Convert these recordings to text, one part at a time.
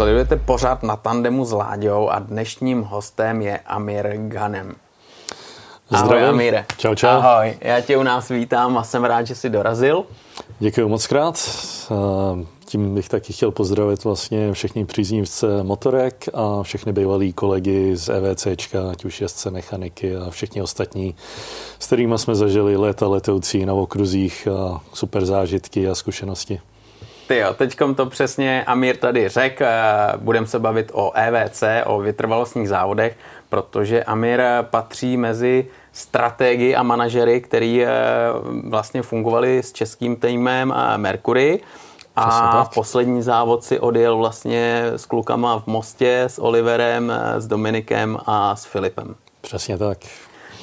Sledujete pořád na tandemu s Láďou a dnešním hostem je Amir Ganem. Zdravím. Ahoj Amire. Čau, čau. Ahoj, já tě u nás vítám a jsem rád, že jsi dorazil. Děkuji moc krát. Tím bych taky chtěl pozdravit vlastně všechny příznivce motorek a všechny bývalý kolegy z EVCčka, ať už jezdce, mechaniky a všichni ostatní, s kterými jsme zažili léta letoucí na okruzích a super zážitky a zkušenosti. Ty jo, teďkom to přesně Amir tady řekl, budeme se bavit o EVC, o vytrvalostních závodech, protože Amir patří mezi strategii a manažery, který vlastně fungovali s českým týmem Mercury. A poslední závod si odjel vlastně s klukama v Mostě, s Oliverem, s Dominikem a s Filipem. Přesně tak.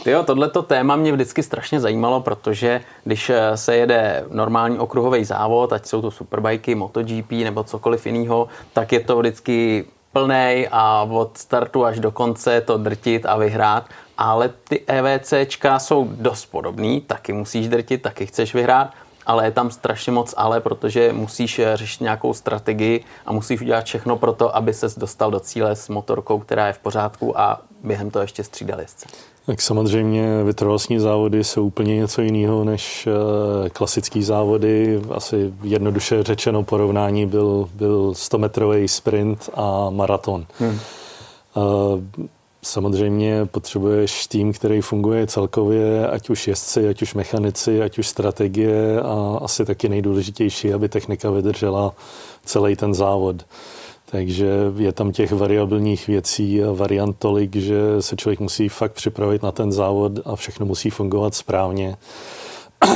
Jo, tohleto téma mě vždycky strašně zajímalo, protože když se jede normální okruhový závod, ať jsou to superbajky, MotoGP nebo cokoliv jiného, tak je to vždycky plnej a od startu až do konce to drtit a vyhrát. Ale ty EVCčka jsou dost podobný, taky musíš drtit, taky chceš vyhrát, ale je tam strašně moc ale, protože musíš řešit nějakou strategii a musíš udělat všechno pro to, aby ses dostal do cíle s motorkou, která je v pořádku a během toho ještě střídal jezdce. Tak samozřejmě vytrvalostní závody jsou úplně něco jiného než klasické závody. Asi jednoduše řečeno porovnání byl, byl 100-metrový sprint a maraton. Hmm. Samozřejmě potřebuješ tým, který funguje celkově, ať už jezdci, ať už mechanici, ať už strategie a asi taky nejdůležitější, aby technika vydržela celý ten závod. Takže je tam těch variabilních věcí a variant tolik, že se člověk musí fakt připravit na ten závod a všechno musí fungovat správně.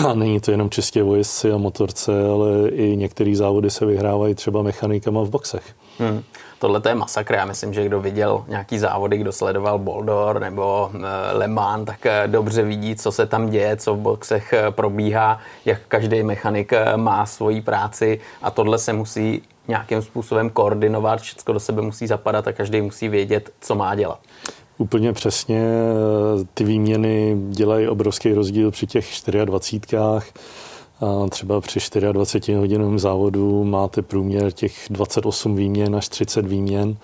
A není to jenom čistě o a motorce, ale i některé závody se vyhrávají třeba mechanikama v boxech. Hmm. Tohle je masakr. Já myslím, že kdo viděl nějaký závody, kdo sledoval Boldor nebo Le Mans, tak dobře vidí, co se tam děje, co v boxech probíhá, jak každý mechanik má svoji práci a tohle se musí nějakým způsobem koordinovat, všechno do sebe musí zapadat a každý musí vědět, co má dělat. Úplně přesně. Ty výměny dělají obrovský rozdíl při těch 24. A třeba při 24 hodinovém závodu máte průměr těch 28 výměn až 30 výměn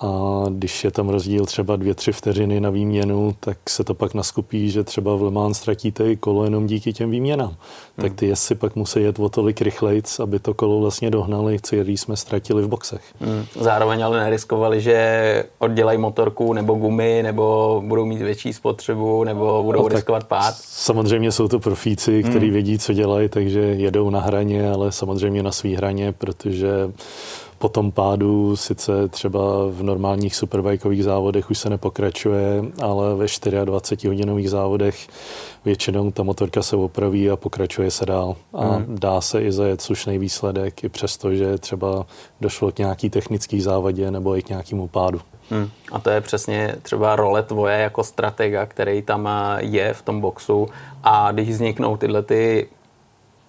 a když je tam rozdíl třeba dvě, tři vteřiny na výměnu, tak se to pak naskupí, že třeba v Le Mans ztratíte i kolo jenom díky těm výměnám. Hmm. Tak ty jezdci pak musí jet o tolik rychlejc, aby to kolo vlastně dohnali, který jsme ztratili v boxech. Hmm. Zároveň ale neriskovali, že oddělají motorku nebo gumy, nebo budou mít větší spotřebu, nebo budou no, riskovat pád. Samozřejmě jsou to profíci, kteří hmm. vědí, co dělají, takže jedou na hraně, ale samozřejmě na svý hraně, protože po tom pádu sice třeba v normálních superbajkových závodech už se nepokračuje, ale ve 24 hodinových závodech většinou ta motorka se opraví a pokračuje se dál. A hmm. dá se i zajet slušný výsledek, i přesto, že třeba došlo k nějaký technický závadě nebo i k nějakému pádu. Hmm. A to je přesně třeba role tvoje jako stratega, který tam je v tom boxu. A když vzniknou tyhle ty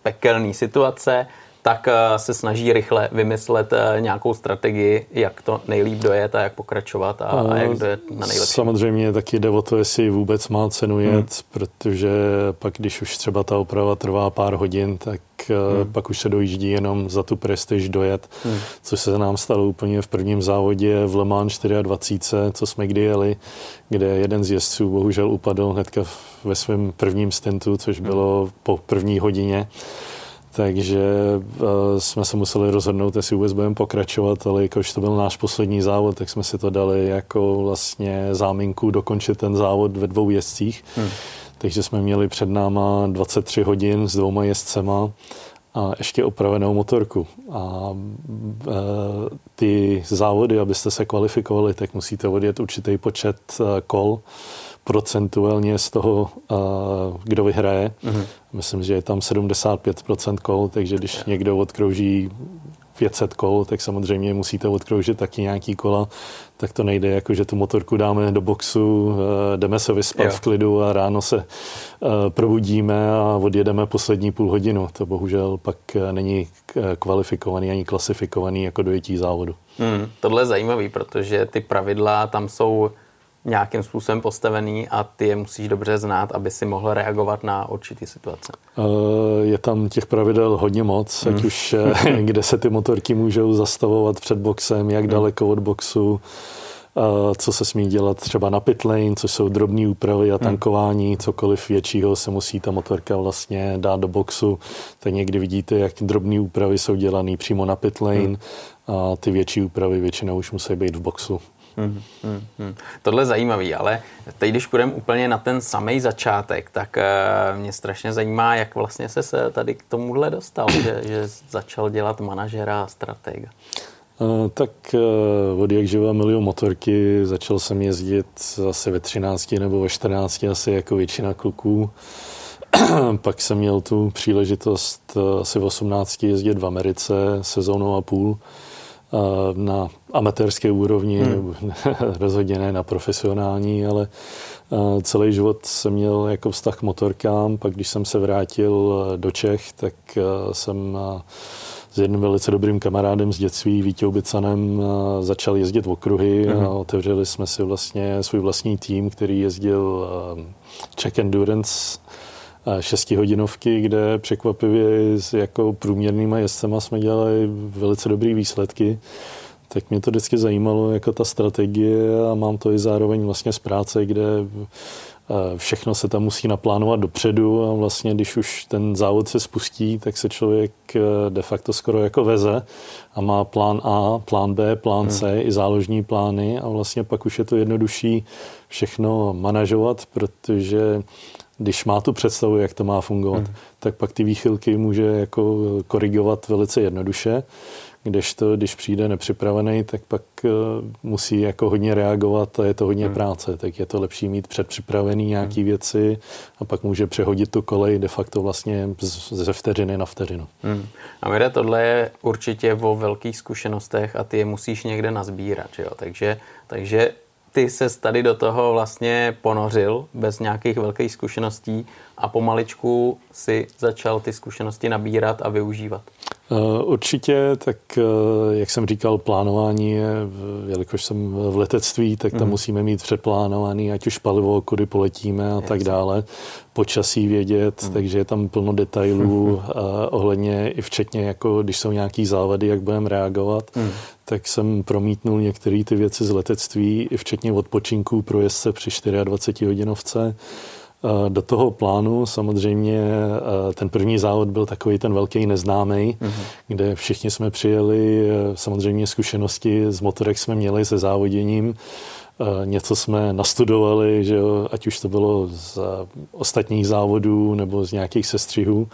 pekelné situace, tak eh, se snaží rychle vymyslet eh, nějakou strategii, jak to nejlíp dojet a jak pokračovat a, a jak dojet na nejlepší. Samozřejmě taky jde o to, jestli vůbec má cenu jet, hmm. protože pak, když už třeba ta oprava trvá pár hodin, tak eh, hmm. pak už se dojíždí jenom za tu prestiž dojet, hmm. což se nám stalo úplně v prvním závodě v Le Mans 24, co jsme kdy jeli, kde jeden z jezdců bohužel upadl hnedka ve svém prvním stintu, což hmm. bylo po první hodině. Takže uh, jsme se museli rozhodnout, jestli vůbec budeme pokračovat, ale jakož to byl náš poslední závod, tak jsme si to dali jako vlastně záminku dokončit ten závod ve dvou jezdcích. Hmm. Takže jsme měli před náma 23 hodin s dvouma jezdcema a ještě opravenou motorku. A e, ty závody, abyste se kvalifikovali, tak musíte odjet určitý počet e, kol procentuálně z toho, kdo vyhraje. Mm-hmm. Myslím, že je tam 75% kol, takže když yeah. někdo odkrouží 500 kol, tak samozřejmě musíte odkroužit taky nějaký kola, tak to nejde jako, že tu motorku dáme do boxu, jdeme se vyspat jo. v klidu a ráno se probudíme a odjedeme poslední půl hodinu. To bohužel pak není kvalifikovaný ani klasifikovaný jako dojetí závodu. Hmm, tohle je zajímavý, protože ty pravidla tam jsou nějakým způsobem postavený a ty je musíš dobře znát, aby si mohl reagovat na určitý situace. Je tam těch pravidel hodně moc, ať hmm. už kde se ty motorky můžou zastavovat před boxem, jak hmm. daleko od boxu, co se smí dělat třeba na pit lane, co jsou drobné úpravy a hmm. tankování, cokoliv většího se musí ta motorka vlastně dát do boxu. Tak někdy vidíte, jak drobné úpravy jsou dělané přímo na pit lane hmm. a ty větší úpravy většinou už musí být v boxu. Hmm, hmm, hmm. Tohle je zajímavý, ale teď, když půjdeme úplně na ten samý začátek, tak uh, mě strašně zajímá, jak vlastně se tady k tomuhle dostal, že, že začal dělat manažera a stratega. Tak eh, od jak živa miluju motorky, začal jsem jezdit asi ve 13 nebo ve 14 asi jako většina kluků. Pak jsem měl tu příležitost asi v 18 jezdit v Americe sezónu a půl eh, na amatérské úrovni, hmm. rozhodně ne na profesionální, ale celý život jsem měl jako vztah k motorkám. Pak když jsem se vrátil do Čech, tak jsem s jedním velice dobrým kamarádem z dětství, Vítěou Bicanem, začal jezdit v okruhy mm-hmm. a otevřeli jsme si vlastně svůj vlastní tým, který jezdil Czech Endurance šestihodinovky, kde překvapivě s jako průměrnýma jezdcema jsme dělali velice dobré výsledky. Tak mě to vždycky zajímalo, jako ta strategie a mám to i zároveň vlastně z práce, kde všechno se tam musí naplánovat dopředu a vlastně, když už ten závod se spustí, tak se člověk eh, de facto skoro jako veze a má plán A, plán B, plán C hmm. i záložní plány a vlastně pak už je to jednodušší všechno manažovat, protože když má tu představu, jak to má fungovat, hmm. tak pak ty výchylky může jako korigovat velice jednoduše kdežto, když přijde nepřipravený, tak pak uh, musí jako hodně reagovat a je to hodně hmm. práce, tak je to lepší mít předpřipravený nějaký hmm. věci a pak může přehodit tu kolej de facto vlastně ze vteřiny na vteřinu. Hmm. A Mire, tohle je určitě o velkých zkušenostech a ty je musíš někde nazbírat, jo? Takže, takže ty se tady do toho vlastně ponořil bez nějakých velkých zkušeností a pomaličku si začal ty zkušenosti nabírat a využívat. Eh, určitě, tak eh, jak jsem říkal, plánování je, jelikož jsem v letectví, tak tam mm. musíme mít přeplánovaný, ať už palivo, kudy poletíme a tak dále, počasí vědět, mm. takže je tam plno detailů ohledně i včetně, jako když jsou nějaký závady, jak budeme reagovat, mm. tak jsem promítnul některé ty věci z letectví, i včetně odpočinků pro jezdce při 24 hodinovce do toho plánu samozřejmě ten první závod byl takový ten velký neznámý, mm-hmm. kde všichni jsme přijeli, samozřejmě zkušenosti z motorek jsme měli se závoděním, něco jsme nastudovali, že jo, ať už to bylo z ostatních závodů nebo z nějakých sestřihů.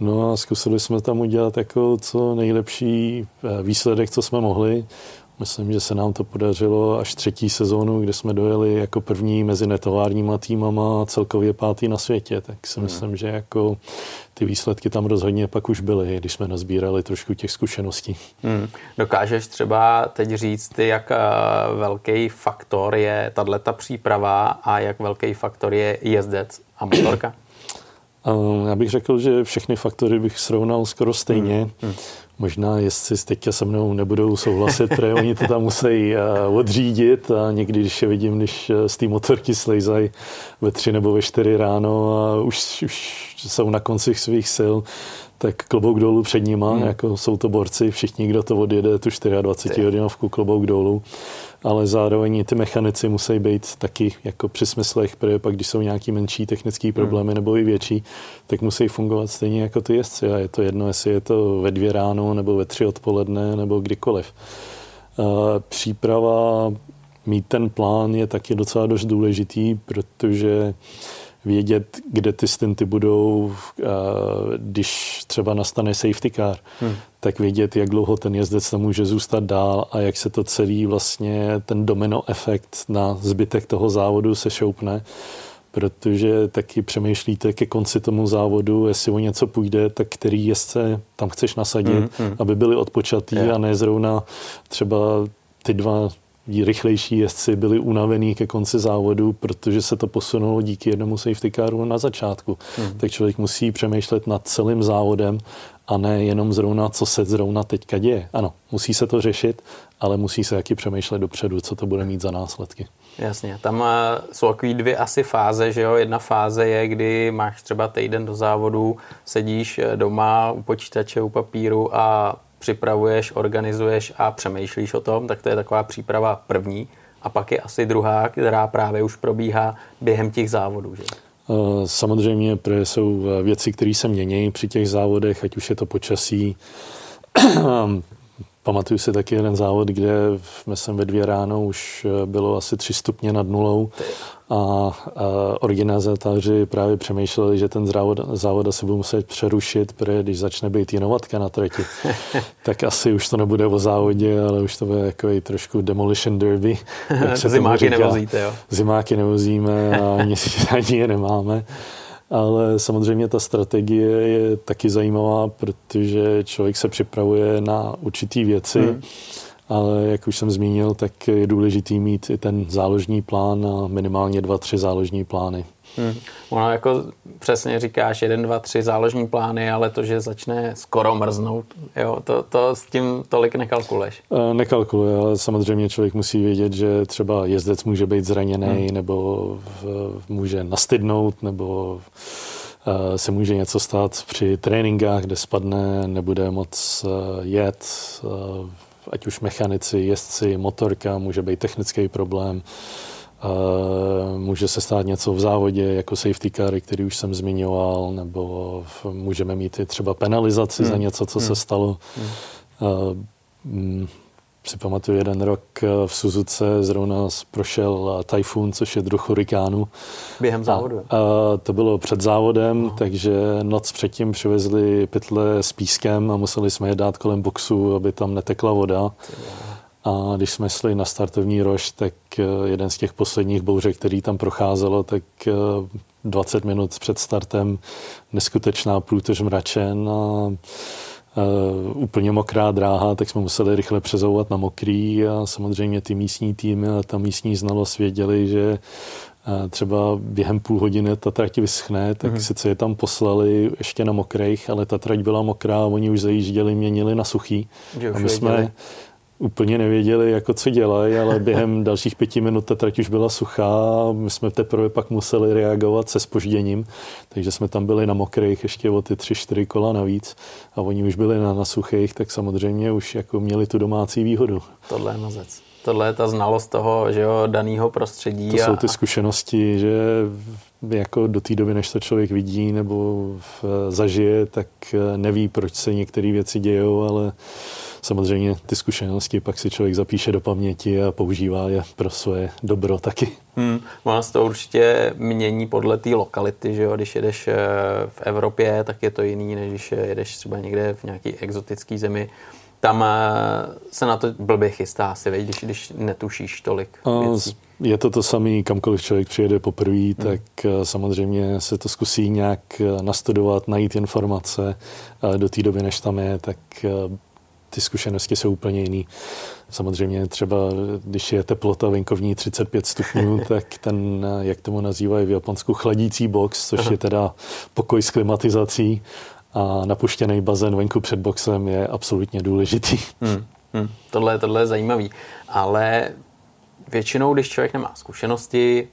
No a zkusili jsme tam udělat jako co nejlepší výsledek, co jsme mohli. Myslím, že se nám to podařilo až třetí sezónu, kde jsme dojeli jako první mezi netovárníma týmama a celkově pátý na světě. Tak si hmm. myslím, že jako ty výsledky tam rozhodně pak už byly, když jsme nazbírali trošku těch zkušeností. Hmm. Dokážeš třeba teď říct, jak eh, velký faktor je tato příprava a jak velký faktor je jezdec a motorka? Já bych řekl, že všechny faktory bych srovnal skoro stejně. Hmm. Hmm. Možná jestli teďka se mnou nebudou souhlasit, protože oni to tam musí eh, odřídit. A někdy, když je vidím, když eh, z té motorky slejzají ve tři nebo ve čtyři ráno a už, už jsou na konci svých sil, tak klobouk dolů před nima, hmm. jako jsou to borci, všichni, kdo to odjede, tu 24 hodinovku klobouk dolů ale zároveň ty mechanici musí být taky jako při smyslech, protože pak, když jsou nějaký menší technické problémy hmm. nebo i větší, tak musí fungovat stejně jako ty jezdci a je to jedno, jestli je to ve dvě ráno nebo ve tři odpoledne nebo kdykoliv. Příprava, mít ten plán je taky docela dost důležitý, protože vědět, kde ty stinty budou, když třeba nastane safety car, hmm. tak vědět, jak dlouho ten jezdec tam může zůstat dál a jak se to celý vlastně, ten domino efekt na zbytek toho závodu se šoupne protože taky přemýšlíte ke konci tomu závodu, jestli o něco půjde, tak který jezdce tam chceš nasadit, hmm, hmm. aby byli odpočatý yeah. a ne zrovna třeba ty dva rychlejší jezdci byli unavení ke konci závodu, protože se to posunulo díky jednomu safety caru na začátku. Hmm. Tak člověk musí přemýšlet nad celým závodem a ne jenom zrovna, co se zrovna teďka děje. Ano, musí se to řešit, ale musí se taky přemýšlet dopředu, co to bude mít za následky. Jasně, tam eh, jsou takové dvě asi fáze, že jo? Jedna fáze je, kdy máš třeba týden do závodu, sedíš eh, doma u počítače, u papíru a připravuješ, organizuješ a přemýšlíš o tom, tak to je taková příprava první. A pak je asi druhá, která právě už probíhá během těch závodů. Že? Eh, samozřejmě jsou věci, které se mění při těch závodech, ať už je to počasí, Pamatuju si taky jeden závod, kde jsme sem ve dvě ráno už eh, bylo asi tři stupně nad nulou a, a organizátoři právě přemýšleli, že ten závod, závod asi budou muset přerušit, protože když začne být jinovatka na trati, tak asi už to nebude o závodě, ale už to bude jako i trošku demolition derby. Zimáky nevozíte, jo? Zimáky nevozíme a ani, ani je nemáme. Ale samozřejmě ta strategie je taky zajímavá, protože člověk se připravuje na určitý věci, hmm. Ale jak už jsem zmínil, tak je důležitý mít i ten záložní plán a minimálně dva, tři záložní plány. Hmm. Ono jako přesně říkáš, jeden, dva, tři záložní plány, ale to, že začne skoro mrznout, jo, to, to s tím tolik nekalkuluješ. E, nekalkuluje, ale samozřejmě člověk musí vědět, že třeba jezdec může být zraněný, hmm. nebo v, může nastydnout, nebo e, se může něco stát při tréninkách, kde spadne, nebude moc e, jet, ať už mechanici, jezdci, motorka, může být technický problém. Může se stát něco v závodě, jako safety car, který už jsem zmiňoval, nebo můžeme mít i třeba penalizaci hmm. za něco, co hmm. se stalo. Hmm. Si pamatuju jeden rok v Suzuce, zrovna prošel tajfun, což je druh hurikánu. Během závodu? A, a to bylo před závodem, no. takže noc předtím přivezli pytle s pískem a museli jsme je dát kolem boxu, aby tam netekla voda. A když jsme šli na startovní rož, tak eh, jeden z těch posledních bouřek, který tam procházelo, tak 20 eh, minut před startem neskutečná průtož mračen a Uh, úplně mokrá dráha, tak jsme museli rychle přezouvat na mokrý a samozřejmě ty místní týmy a ta místní znalost věděli, že uh, třeba během půl hodiny ta trať vyschne, tak mm. sice je tam poslali ještě na mokrých, ale ta trať byla mokrá, oni už zajížděli, měnili na suchý. Že a my jsme, úplně nevěděli, jako co dělají, ale během dalších pěti minut ta trať už byla suchá. My jsme teprve pak museli reagovat se spožděním, takže jsme tam byli na mokrých ještě o ty tři, čtyři kola navíc a oni už byli na, na suchých, tak samozřejmě už jako měli tu domácí výhodu. Tohle je mazec. Tohle je ta znalost toho, že jo, daného prostředí. To a... jsou ty zkušenosti, že jako do té doby, než to člověk vidí nebo zažije, tak neví, proč se některé věci dějou, ale samozřejmě ty zkušenosti pak si člověk zapíše do paměti a používá je pro svoje dobro taky. Hmm, ono se to určitě mění podle té lokality, že jo? Když jedeš eh, v Evropě, tak je to jiný, než když jedeš třeba někde v nějaké exotické zemi. Tam eh, se na to blbě chystá asi, když, když netušíš tolik věcí. Je to to samé, kamkoliv člověk přijede poprvé, hmm. tak eh, samozřejmě se to zkusí nějak nastudovat, najít informace do té doby, než tam je, tak ty zkušenosti jsou úplně jiný. Samozřejmě třeba, když je teplota venkovní 35 stupňů, tak ten, jak tomu nazývají v Japonsku, chladící box, což je teda pokoj s klimatizací a napuštěný bazén venku před boxem je absolutně důležitý. Hmm, hmm. Tohle, tohle je zajímavý. Ale většinou, když člověk nemá zkušenosti,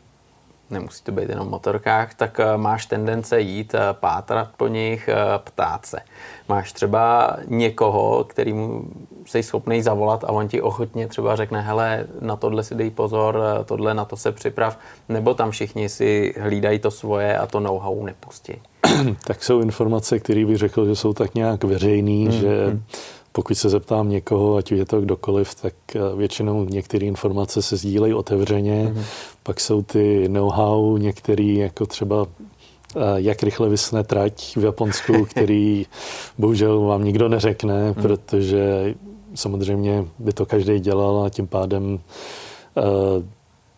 nemusí to být jenom v motorkách, tak eh, máš tendence jít, eh, pátrat po nich, eh, ptát se. Máš třeba někoho, kterýmu jsi schopný zavolat a on ti ochotně třeba řekne, hele, na tohle si dej pozor, tohle na to se připrav, nebo tam všichni si hlídají to svoje a to know-how nepustí. tak jsou informace, které bych řekl, že jsou tak nějak veřejný, hmm. že hmm pokud se zeptám někoho, ať je to kdokoliv, tak eh, většinou některé informace se sdílejí otevřeně. Mm-hmm. Pak jsou ty know-how, některé jako třeba jak rychle vysne trať v Japonsku, který bohužel vám nikdo neřekne, mm. protože samozřejmě by to každý dělal a tím pádem eh,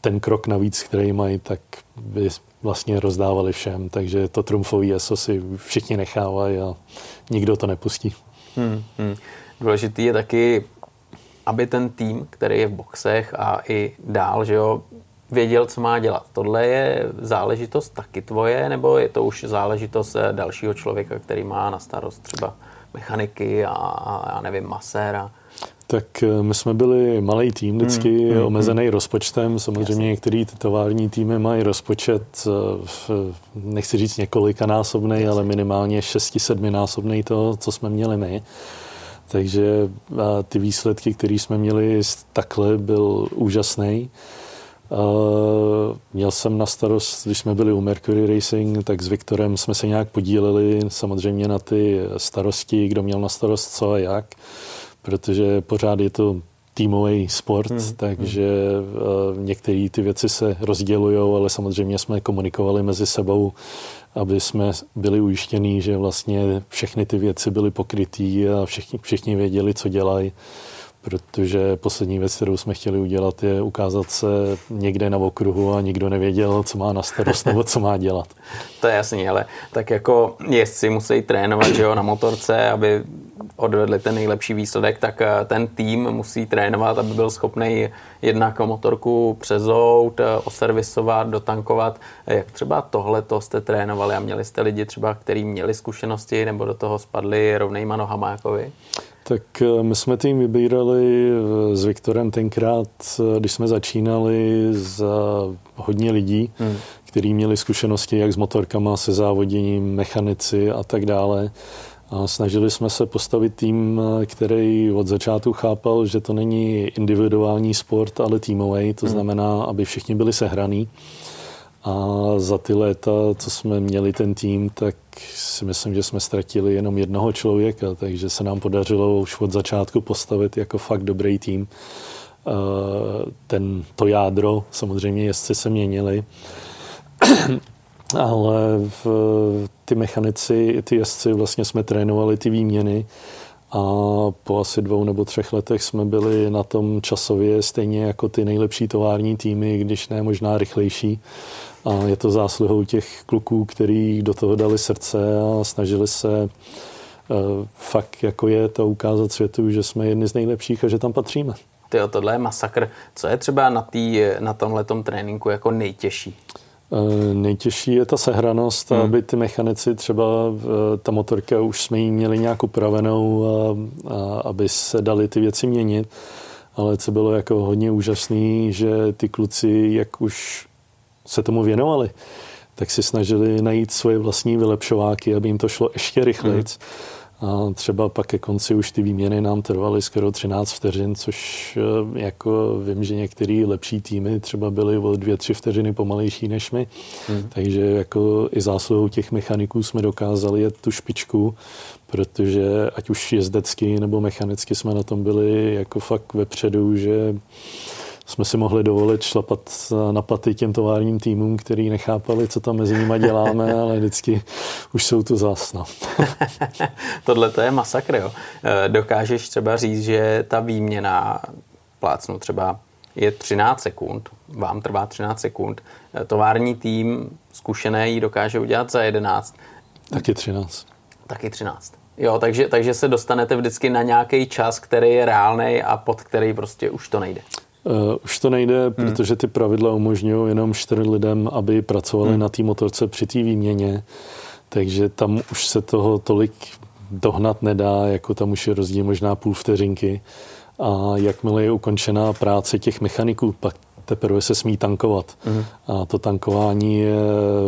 ten krok navíc, který mají, tak by vlastně rozdávali všem. Takže to trumfový ESO si všichni nechávají a nikdo to nepustí. Hmm, hmm. Důležitý je taky aby ten tým, který je v boxech a i dál, že jo, věděl, co má dělat. Tohle je záležitost taky tvoje, nebo je to už záležitost eh, dalšího člověka, který má na starost třeba mechaniky a, a já nevím, maséra? Tak eh, my jsme byli malý tým, vždycky mm, mm, omezený mm. rozpočtem. Samozřejmě některý ty tovární týmy mají rozpočet, eh, nechci říct několika násobný, ale minimálně 6-7 násobný to, co jsme měli my. Takže ty výsledky, které jsme měli takhle, byl úžasný. Měl jsem na starost, když jsme byli u Mercury Racing, tak s Viktorem jsme se nějak podíleli samozřejmě na ty starosti, kdo měl na starost co a jak, protože pořád je to týmový sport, hmm. takže hmm. některé ty věci se rozdělují, ale samozřejmě jsme komunikovali mezi sebou, aby jsme byli ujištění, že vlastně všechny ty věci byly pokrytý a všichni, všichni věděli, co dělají protože poslední věc, kterou jsme chtěli udělat, je ukázat se někde na okruhu a nikdo nevěděl, co má na starost nebo co má dělat. to je jasný, ale tak jako jezdci musí trénovat že jo, na motorce, aby odvedli ten nejlepší výsledek, tak eh, ten tým musí trénovat, aby byl schopný jednak motorku přezout, eh, oservisovat, dotankovat. Jak třeba tohle to jste trénovali a měli jste lidi třeba, kteří měli zkušenosti nebo do toho spadli rovnejma nohama jako vy? Tak eh, my jsme tým vybírali s Viktorem tenkrát, když jsme začínali za hodně lidí, hmm. kteří měli zkušenosti jak s motorkama, se závoděním, mechanici a tak dále. A snažili jsme se postavit tým, který od začátku chápal, že to není individuální sport, ale týmový, to hmm. znamená, aby všichni byli sehraný. A za ty léta, co jsme měli ten tým, tak si myslím, že jsme ztratili jenom jednoho člověka, takže se nám podařilo už od začátku postavit jako fakt dobrý tým. Ten, to jádro, samozřejmě jezdci se měnili, ale v, ty mechanici, ty jezdci, vlastně jsme trénovali ty výměny a po asi dvou nebo třech letech jsme byli na tom časově stejně jako ty nejlepší tovární týmy, když ne možná rychlejší. A je to zásluhou těch kluků, kteří do toho dali srdce a snažili se uh, fakt jako je to ukázat světu, že jsme jedni z nejlepších a že tam patříme. Tyjo, tohle je masakr. Co je třeba na, tý, na tomhletom tréninku jako nejtěžší? Eh, nejtěžší je ta sehranost, hmm. aby ty mechanici třeba, eh, ta motorka už jsme jí měli nějak upravenou, a, a aby se dali ty věci měnit. Ale co bylo jako hodně úžasný, že ty kluci, jak už se tomu věnovali, tak si snažili najít svoje vlastní vylepšováky, aby jim to šlo ještě rychleji. Hmm a třeba pak ke konci už ty výměny nám trvaly skoro 13 vteřin, což eh, jako vím, že některé lepší týmy třeba byly o dvě, tři vteřiny pomalejší než my. Hmm. Takže jako i zásluhou těch mechaniků jsme dokázali jet tu špičku, protože ať už jezdecky nebo mechanicky jsme na tom byli jako fakt vepředu, že jsme si mohli dovolit šlapat na paty těm továrním týmům, který nechápali, co tam mezi nimi děláme, ale vždycky už jsou tu zás. No. Tohle to je masakr, jo. Eh, dokážeš třeba říct, že ta výměna plácnu třeba je 13 sekund, vám trvá 13 sekund, eh, tovární tým zkušený ji dokáže udělat za 11. Taky 13. Taky 13. Jo, takže, takže se dostanete vždycky na nějaký čas, který je reálný a pod který prostě už to nejde. Uh, už to nejde, hmm. protože ty pravidla umožňují jenom čtyři lidem, aby pracovali hmm. na té motorce při té výměně, takže tam už se toho tolik dohnat nedá, jako tam už je rozdíl možná půl vteřinky. A jakmile je ukončená práce těch mechaniků, pak teprve se smí tankovat. Mm. A to tankování je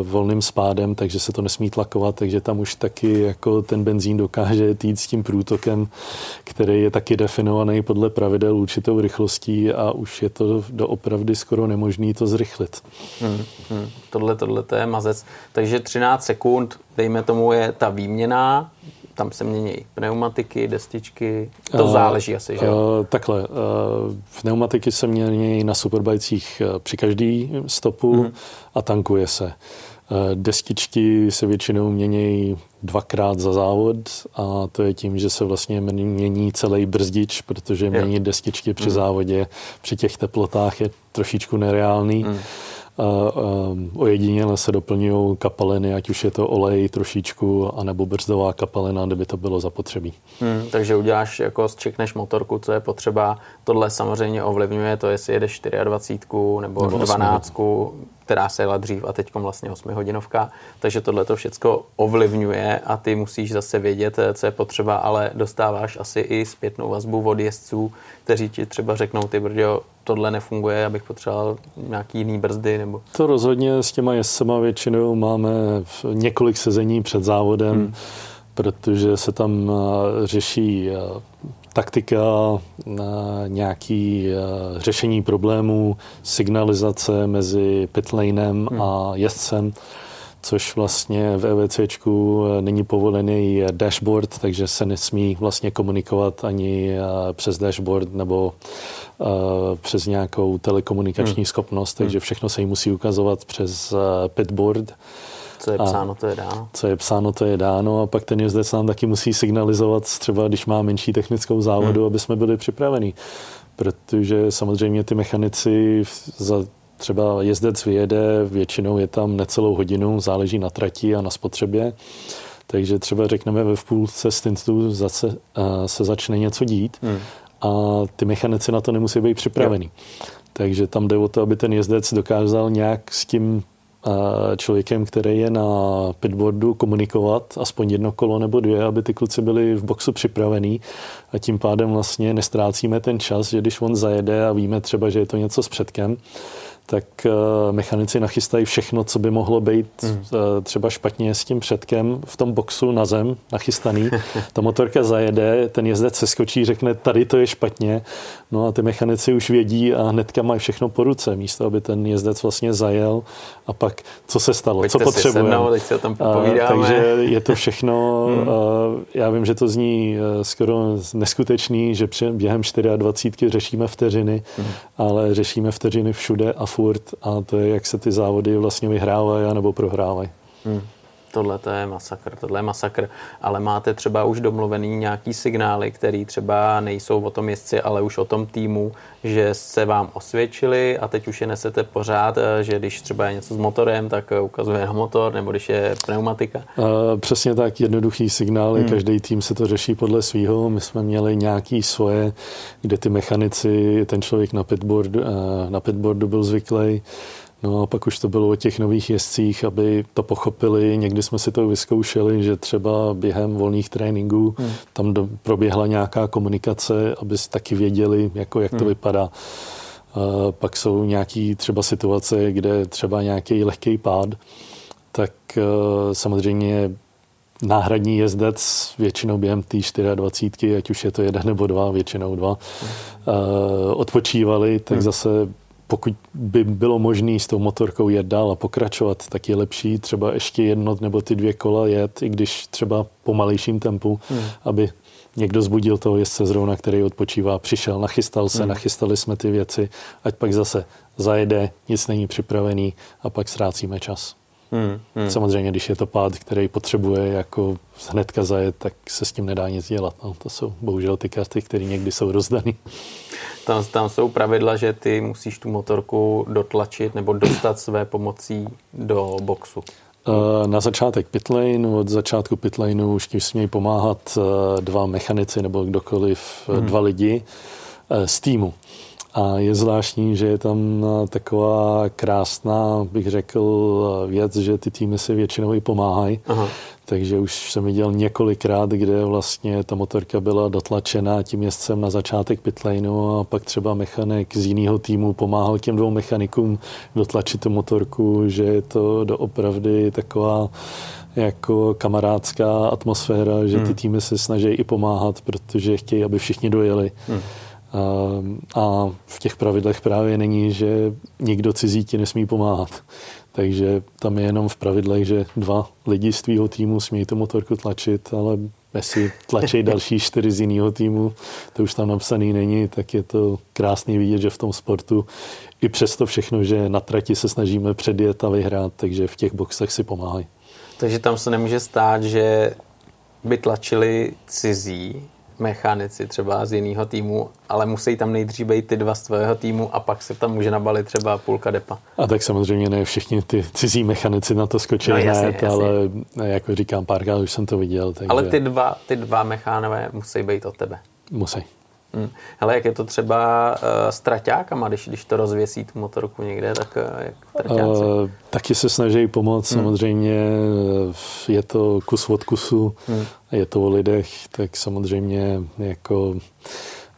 volným spádem, takže se to nesmí tlakovat, takže tam už taky jako ten benzín dokáže jít s tím průtokem, který je taky definovaný podle pravidel určitou rychlostí a už je to doopravdy skoro nemožný to zrychlit. Mm. Mm. Tohle, tohle to je mazec. Takže 13 sekund, dejme tomu, je ta výměna, tam se mění pneumatiky, destičky, to uh, záleží asi, že Uh, takhle, uh, pneumatiky se mění na superbajcích při každý stopu uh-huh. a tankuje se. Uh, destičky se většinou mění dvakrát za závod a to je tím, že se vlastně mění celý brzdič, protože měnit destičky při uh-huh. závodě při těch teplotách je trošičku nereálný. Uh-huh ojediněle se doplňují kapaliny, ať už je to olej trošičku, anebo brzdová kapalina, kdyby to bylo zapotřebí. Hmm, takže uděláš, jako zčekneš motorku, co je potřeba. Tohle samozřejmě ovlivňuje to, jestli jedeš 24 nebo, nebo 12, která se jela dřív a teď vlastně 8 hodinovka. Takže tohle to všechno ovlivňuje a ty musíš zase vědět, co je potřeba, ale dostáváš asi i zpětnou vazbu od jezdců, kteří ti třeba řeknou, ty brďo, tohle nefunguje, abych potřeboval nějaký jiný brzdy? Nebo... To rozhodně s těma jezdcema většinou máme několik sezení před závodem, hmm. Protože se tam eh, řeší eh, taktika, eh, nějaký řešení problémů, signalizace mezi pitlanem hmm. a jezdcem což vlastně v EVCčku není povolený dashboard, takže se nesmí vlastně komunikovat ani přes dashboard nebo přes nějakou telekomunikační hmm. schopnost, takže hmm. všechno se jí musí ukazovat přes pitboard. Co je psáno, to je dáno. Co je psáno, to je dáno a pak ten jezdec nám taky musí signalizovat třeba, když má menší technickou závodu, hmm. aby jsme byli připraveni. Protože samozřejmě ty mechanici za třeba jezdec vyjede, většinou je tam necelou hodinu, záleží na trati a na spotřebě. Takže třeba řekneme ve v půlce stintu zase, uh, se začne něco dít hmm. a ty mechanici na to nemusí být připravený. Jo. Takže tam jde o to, aby ten jezdec dokázal nějak s tím člověkem, který je na pitboardu, komunikovat aspoň jedno kolo nebo dvě, aby ty kluci byli v boxu připravený a tím pádem vlastně nestrácíme ten čas, že když on zajede a víme třeba, že je to něco s předkem, tak eh, mechanici nachystají všechno, co by mohlo být mm. třeba špatně s tím předkem v tom boxu na zem nachystaný. Ta motorka zajede, ten jezdec se skočí, řekne, tady to je špatně. No a ty mechanici už vědí a hnedka mají všechno po ruce, místo aby ten jezdec vlastně zajel a pak co se stalo, Pojďte co potřebuje. Takže je to všechno, mm. já vím, že to zní skoro neskutečný, že během 24 řešíme vteřiny, mm. ale řešíme vteřiny všude a furt a to je, jak se ty závody vlastně vyhrávají nebo prohrávají. Hmm. Tohle to je masakr, tohle je masakr, ale máte třeba už domluvený nějaký signály, který třeba nejsou o tom jezdci, ale už o tom týmu, že se vám osvědčili a teď už je nesete pořád, eh, že když třeba je něco s motorem, tak eh, ukazuje na motor, nebo když je pneumatika? Uh, přesně tak, jednoduchý signály, hmm. každý tým se to řeší podle svého. My jsme měli nějaký svoje, kde ty mechanici, ten člověk na pitboard, uh, na pitboardu byl zvyklý, No a pak už to bylo o těch nových jezdcích, aby to pochopili. Někdy jsme si to vyzkoušeli, že třeba během volných tréninků hmm. tam do, proběhla nějaká komunikace, aby si taky věděli, jako jak to hmm. vypadá. A pak jsou nějaké třeba situace, kde třeba nějaký lehký pád, tak uh, samozřejmě náhradní jezdec většinou během té 24, ať už je to jeden nebo dva, většinou dva, hmm. uh, odpočívali, tak hmm. zase pokud by bylo možné s tou motorkou jet dál a pokračovat, tak je lepší třeba ještě jedno nebo ty dvě kola jet, i když třeba pomalejším tempu, hmm. aby někdo zbudil toho jezdce zrovna, který odpočívá, přišel, nachystal se, hmm. nachystali jsme ty věci, ať pak zase zajede, nic není připravený a pak ztrácíme čas. Hmm, hmm. Samozřejmě, když je to pád, který potřebuje jako hnedka zajet, tak se s tím nedá nic dělat. No, to jsou bohužel ty karty, které někdy jsou rozdané. Tam, tam jsou pravidla, že ty musíš tu motorku dotlačit nebo dostat své pomocí do boxu. Eh, na začátek pitlane, od začátku pitlaneu už tím smějí pomáhat eh, dva mechanici nebo kdokoliv, hmm. dva lidi z týmu. A je zvláštní, že je tam taková krásná, bych řekl, věc, že ty týmy si většinou i pomáhají. Aha. Takže už jsem viděl několikrát, kde vlastně ta motorka byla dotlačena tím jezdcem na začátek pitlaneu a pak třeba mechanik z jiného týmu pomáhal těm dvou mechanikům dotlačit tu motorku, že je to doopravdy taková jako kamarádská atmosféra, že ty hmm. týmy se snaží i pomáhat, protože chtějí, aby všichni dojeli. Hmm. A v těch pravidlech právě není, že nikdo cizí ti nesmí pomáhat. Takže tam je jenom v pravidlech, že dva lidi z tvýho týmu smějí tu motorku tlačit, ale jestli tlačí další čtyři z jiného týmu, to už tam napsaný není, tak je to krásný vidět, že v tom sportu i přesto všechno, že na trati se snažíme předjet a vyhrát, takže v těch boxech si pomáhají. Takže tam se nemůže stát, že by tlačili cizí mechanici třeba z jiného týmu, ale musí tam nejdřív být ty dva z tvého týmu a pak se tam může nabalit třeba půlka depa. A tak samozřejmě ne všichni ty cizí mechanici na to skočí no, jasně, hned, jasně. ale jako říkám, párkrát už jsem to viděl. Takže... Ale ty dva, ty dva mechánové musí být od tebe. Musí. Hmm. Hele, jak je to třeba uh, s traťákama, když, když to rozvěsí tu motorku někde, tak uh, jak traťáci? Uh, taky se snaží pomoct, hmm. samozřejmě je to kus od kusu, hmm. Je to o lidech, tak samozřejmě jako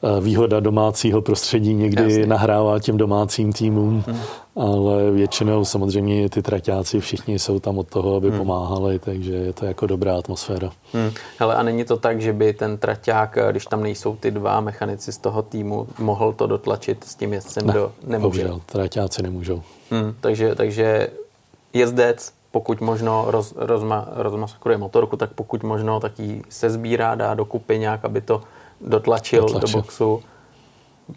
Eh, výhoda domácího prostředí někdy Jasně. nahrává těm domácím týmům, hmm. ale většinou samozřejmě ty traťáci všichni jsou tam od toho, aby hmm. pomáhali, takže je to jako dobrá atmosféra. Hmm. Hele, a není to tak, že by ten traťák, eh, když tam nejsou ty dva mechanici z toho týmu, mohl to dotlačit s tím jezdcem ne, do... Nemůže. Bohužel, traťáci nemůžou. Hmm. Takže, takže jezdec pokud možno roz, rozma, rozmasakruje motorku, tak pokud možno taky se sbírá, dá dokupy nějak, aby to dotlačil, dotlačil. do boxu.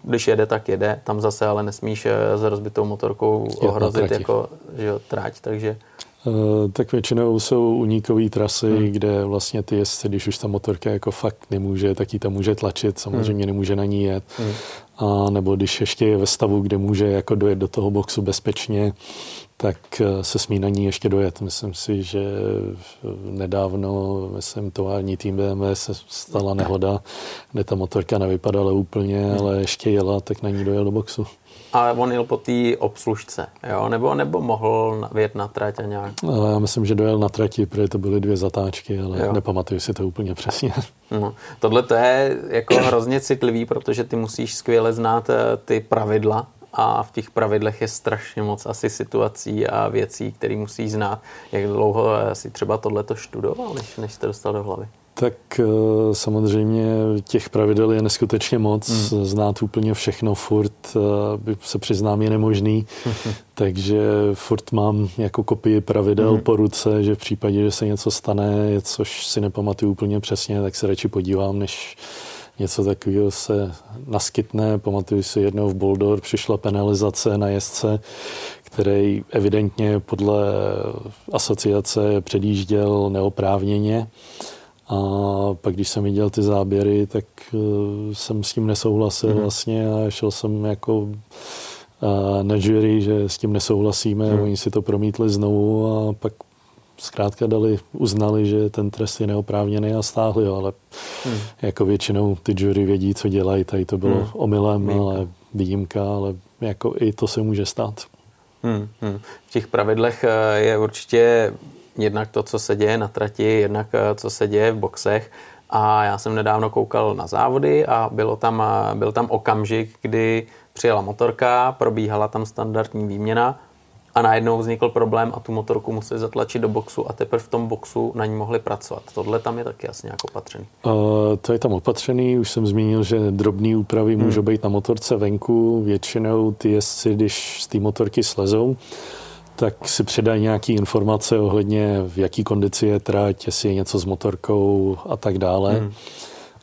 Když jede, tak jede. Tam zase ale nesmíš eh, s rozbitou motorkou ohrozit jako že jo, trať, takže... Uh, tak většinou jsou unikové trasy, hmm. kde vlastně ty jezdci, když už ta motorka jako fakt nemůže, tak ji tam může tlačit, samozřejmě hmm. nemůže na ní jet. Hmm. A nebo když ještě je ve stavu, kde může jako dojet do toho boxu bezpečně, tak eh, se smí na ní ještě dojet. Myslím si, že nedávno, myslím, tovární tým BMW se stala nehoda, kde ta motorka nevypadala úplně, hmm. ale ještě jela, tak na ní dojel do boxu. Ale on jel po té obslužce, jo? Nebo, nebo mohl vyjet na trať a nějak? Já myslím, že dojel na trati, protože to byly dvě zatáčky, ale jo. nepamatuju si to úplně přesně. No. Tohle to je jako hrozně citlivý, protože ty musíš skvěle znát eh, ty pravidla a v těch pravidlech je strašně moc asi situací a věcí, které musíš znát. Jak dlouho si třeba tohleto studoval, než, než jste dostal do hlavy? Tak eh, samozřejmě těch pravidel je neskutečně moc. Hmm. Znát úplně všechno furt, eh, by se přiznám, je nemožný. Takže furt mám jako kopii pravidel hmm. po ruce, že v případě, že se něco stane, což si nepamatuju úplně přesně, tak se radši podívám, než něco takového se naskytne. Pamatuju si jednou v Boldor přišla penalizace na jezdce, který evidentně podle asociace předjížděl neoprávněně. A pak, když jsem viděl ty záběry, tak uh, jsem s tím nesouhlasil mm. vlastně a šel jsem jako uh, na jury, že s tím nesouhlasíme. Mm. Oni si to promítli znovu a pak zkrátka dali, uznali, že ten trest je neoprávněný a stáhli ho, ale hmm. jako většinou ty jury vědí, co dělají, tady to bylo hmm. omylem, ale výjimka, ale jako i to se může stát. Hmm. Hmm. V těch pravidlech eh, je určitě jednak to, co se děje na trati, jednak eh, co se děje v boxech. A já jsem nedávno koukal na závody a bylo tam, eh, byl tam okamžik, kdy přijela motorka, probíhala tam standardní výměna a najednou vznikl problém a tu motorku museli zatlačit do boxu a teprve v tom boxu na ní mohli pracovat. Tohle tam je taky asi nějak opatřený. Uh, to je tam opatřený, už jsem zmínil, že drobné úpravy hmm. můžou být na motorce venku. Většinou ty jezdci, když z té motorky slezou, tak si předají nějaké informace ohledně, v jaký kondici je trať, jestli je něco s motorkou a tak dále. Hmm.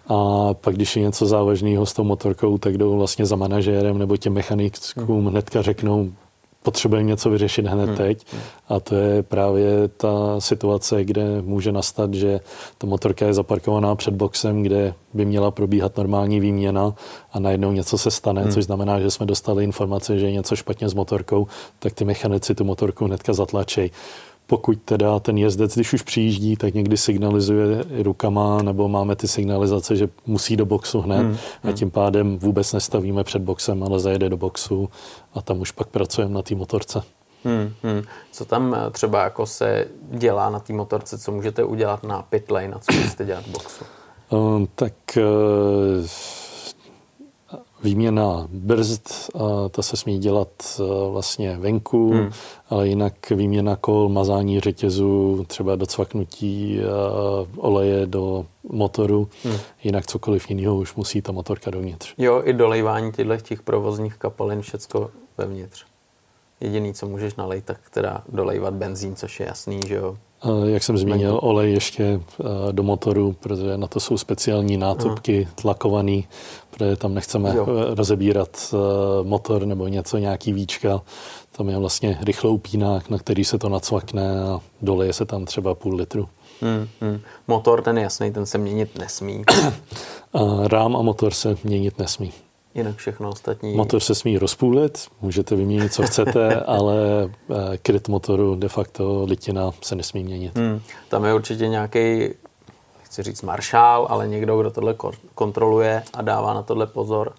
A pak, když je něco závažného s tou motorkou, tak jdou vlastně za manažérem nebo těm mechanikům hmm. hnedka řeknou, potřebujeme něco vyřešit hned hmm. teď. A to je právě ta situace, kde může nastat, že ta motorka je zaparkovaná před boxem, kde by měla probíhat normální výměna a najednou něco se stane, hmm. což znamená, že jsme dostali informace, že je něco špatně s motorkou, tak ty mechanici tu motorku hnedka zatlačejí pokud teda ten jezdec, když už přijíždí, tak někdy signalizuje rukama, nebo máme ty signalizace, že musí do boxu hned hmm, a hmm. tím pádem vůbec nestavíme před boxem, ale zajede do boxu a tam už pak pracujeme na té motorce. Hmm, hmm. Co tam eh, třeba jako se dělá na té motorce, co můžete udělat na pitlane a co můžete dělat v boxu? Um, tak uh, výměna brzd, a ta se smí dělat e, vlastně venku, hmm. ale jinak výměna kol, mazání řetězu, třeba docvaknutí e, oleje do motoru, hmm. jinak cokoliv jiného už musí ta motorka dovnitř. Jo, i dolejvání těchto těch provozních kapalin, všecko vevnitř. Jediný, co můžeš nalejt, tak teda dolejvat benzín, což je jasný, že jo. Jak jsem zmínil, olej ještě do motoru, protože na to jsou speciální nátopky tlakovaný, protože tam nechceme jo. rozebírat motor nebo něco, nějaký víčka. Tam je vlastně rychlou pínák, na který se to nacvakne a doleje se tam třeba půl litru. Hmm, hmm. Motor ten jasný, ten se měnit nesmí. Rám a motor se měnit nesmí. Jinak všechno ostatní. Motor se smí rozpůlit, můžete vyměnit, co chcete, ale eh, kryt motoru de facto litina se nesmí měnit. Hmm. Tam je určitě nějaký, chci říct maršál, ale někdo, kdo tohle kontroluje a dává na tohle pozor.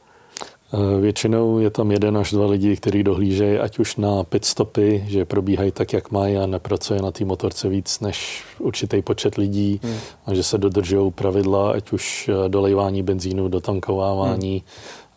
Eh, většinou je tam jeden až dva lidi, kteří dohlížejí ať už na pit stopy, že probíhají tak, jak mají a nepracuje na té motorce víc než určitý počet lidí hmm. a že se dodržují pravidla, ať už eh, dolejvání benzínu, dotankovávání hmm.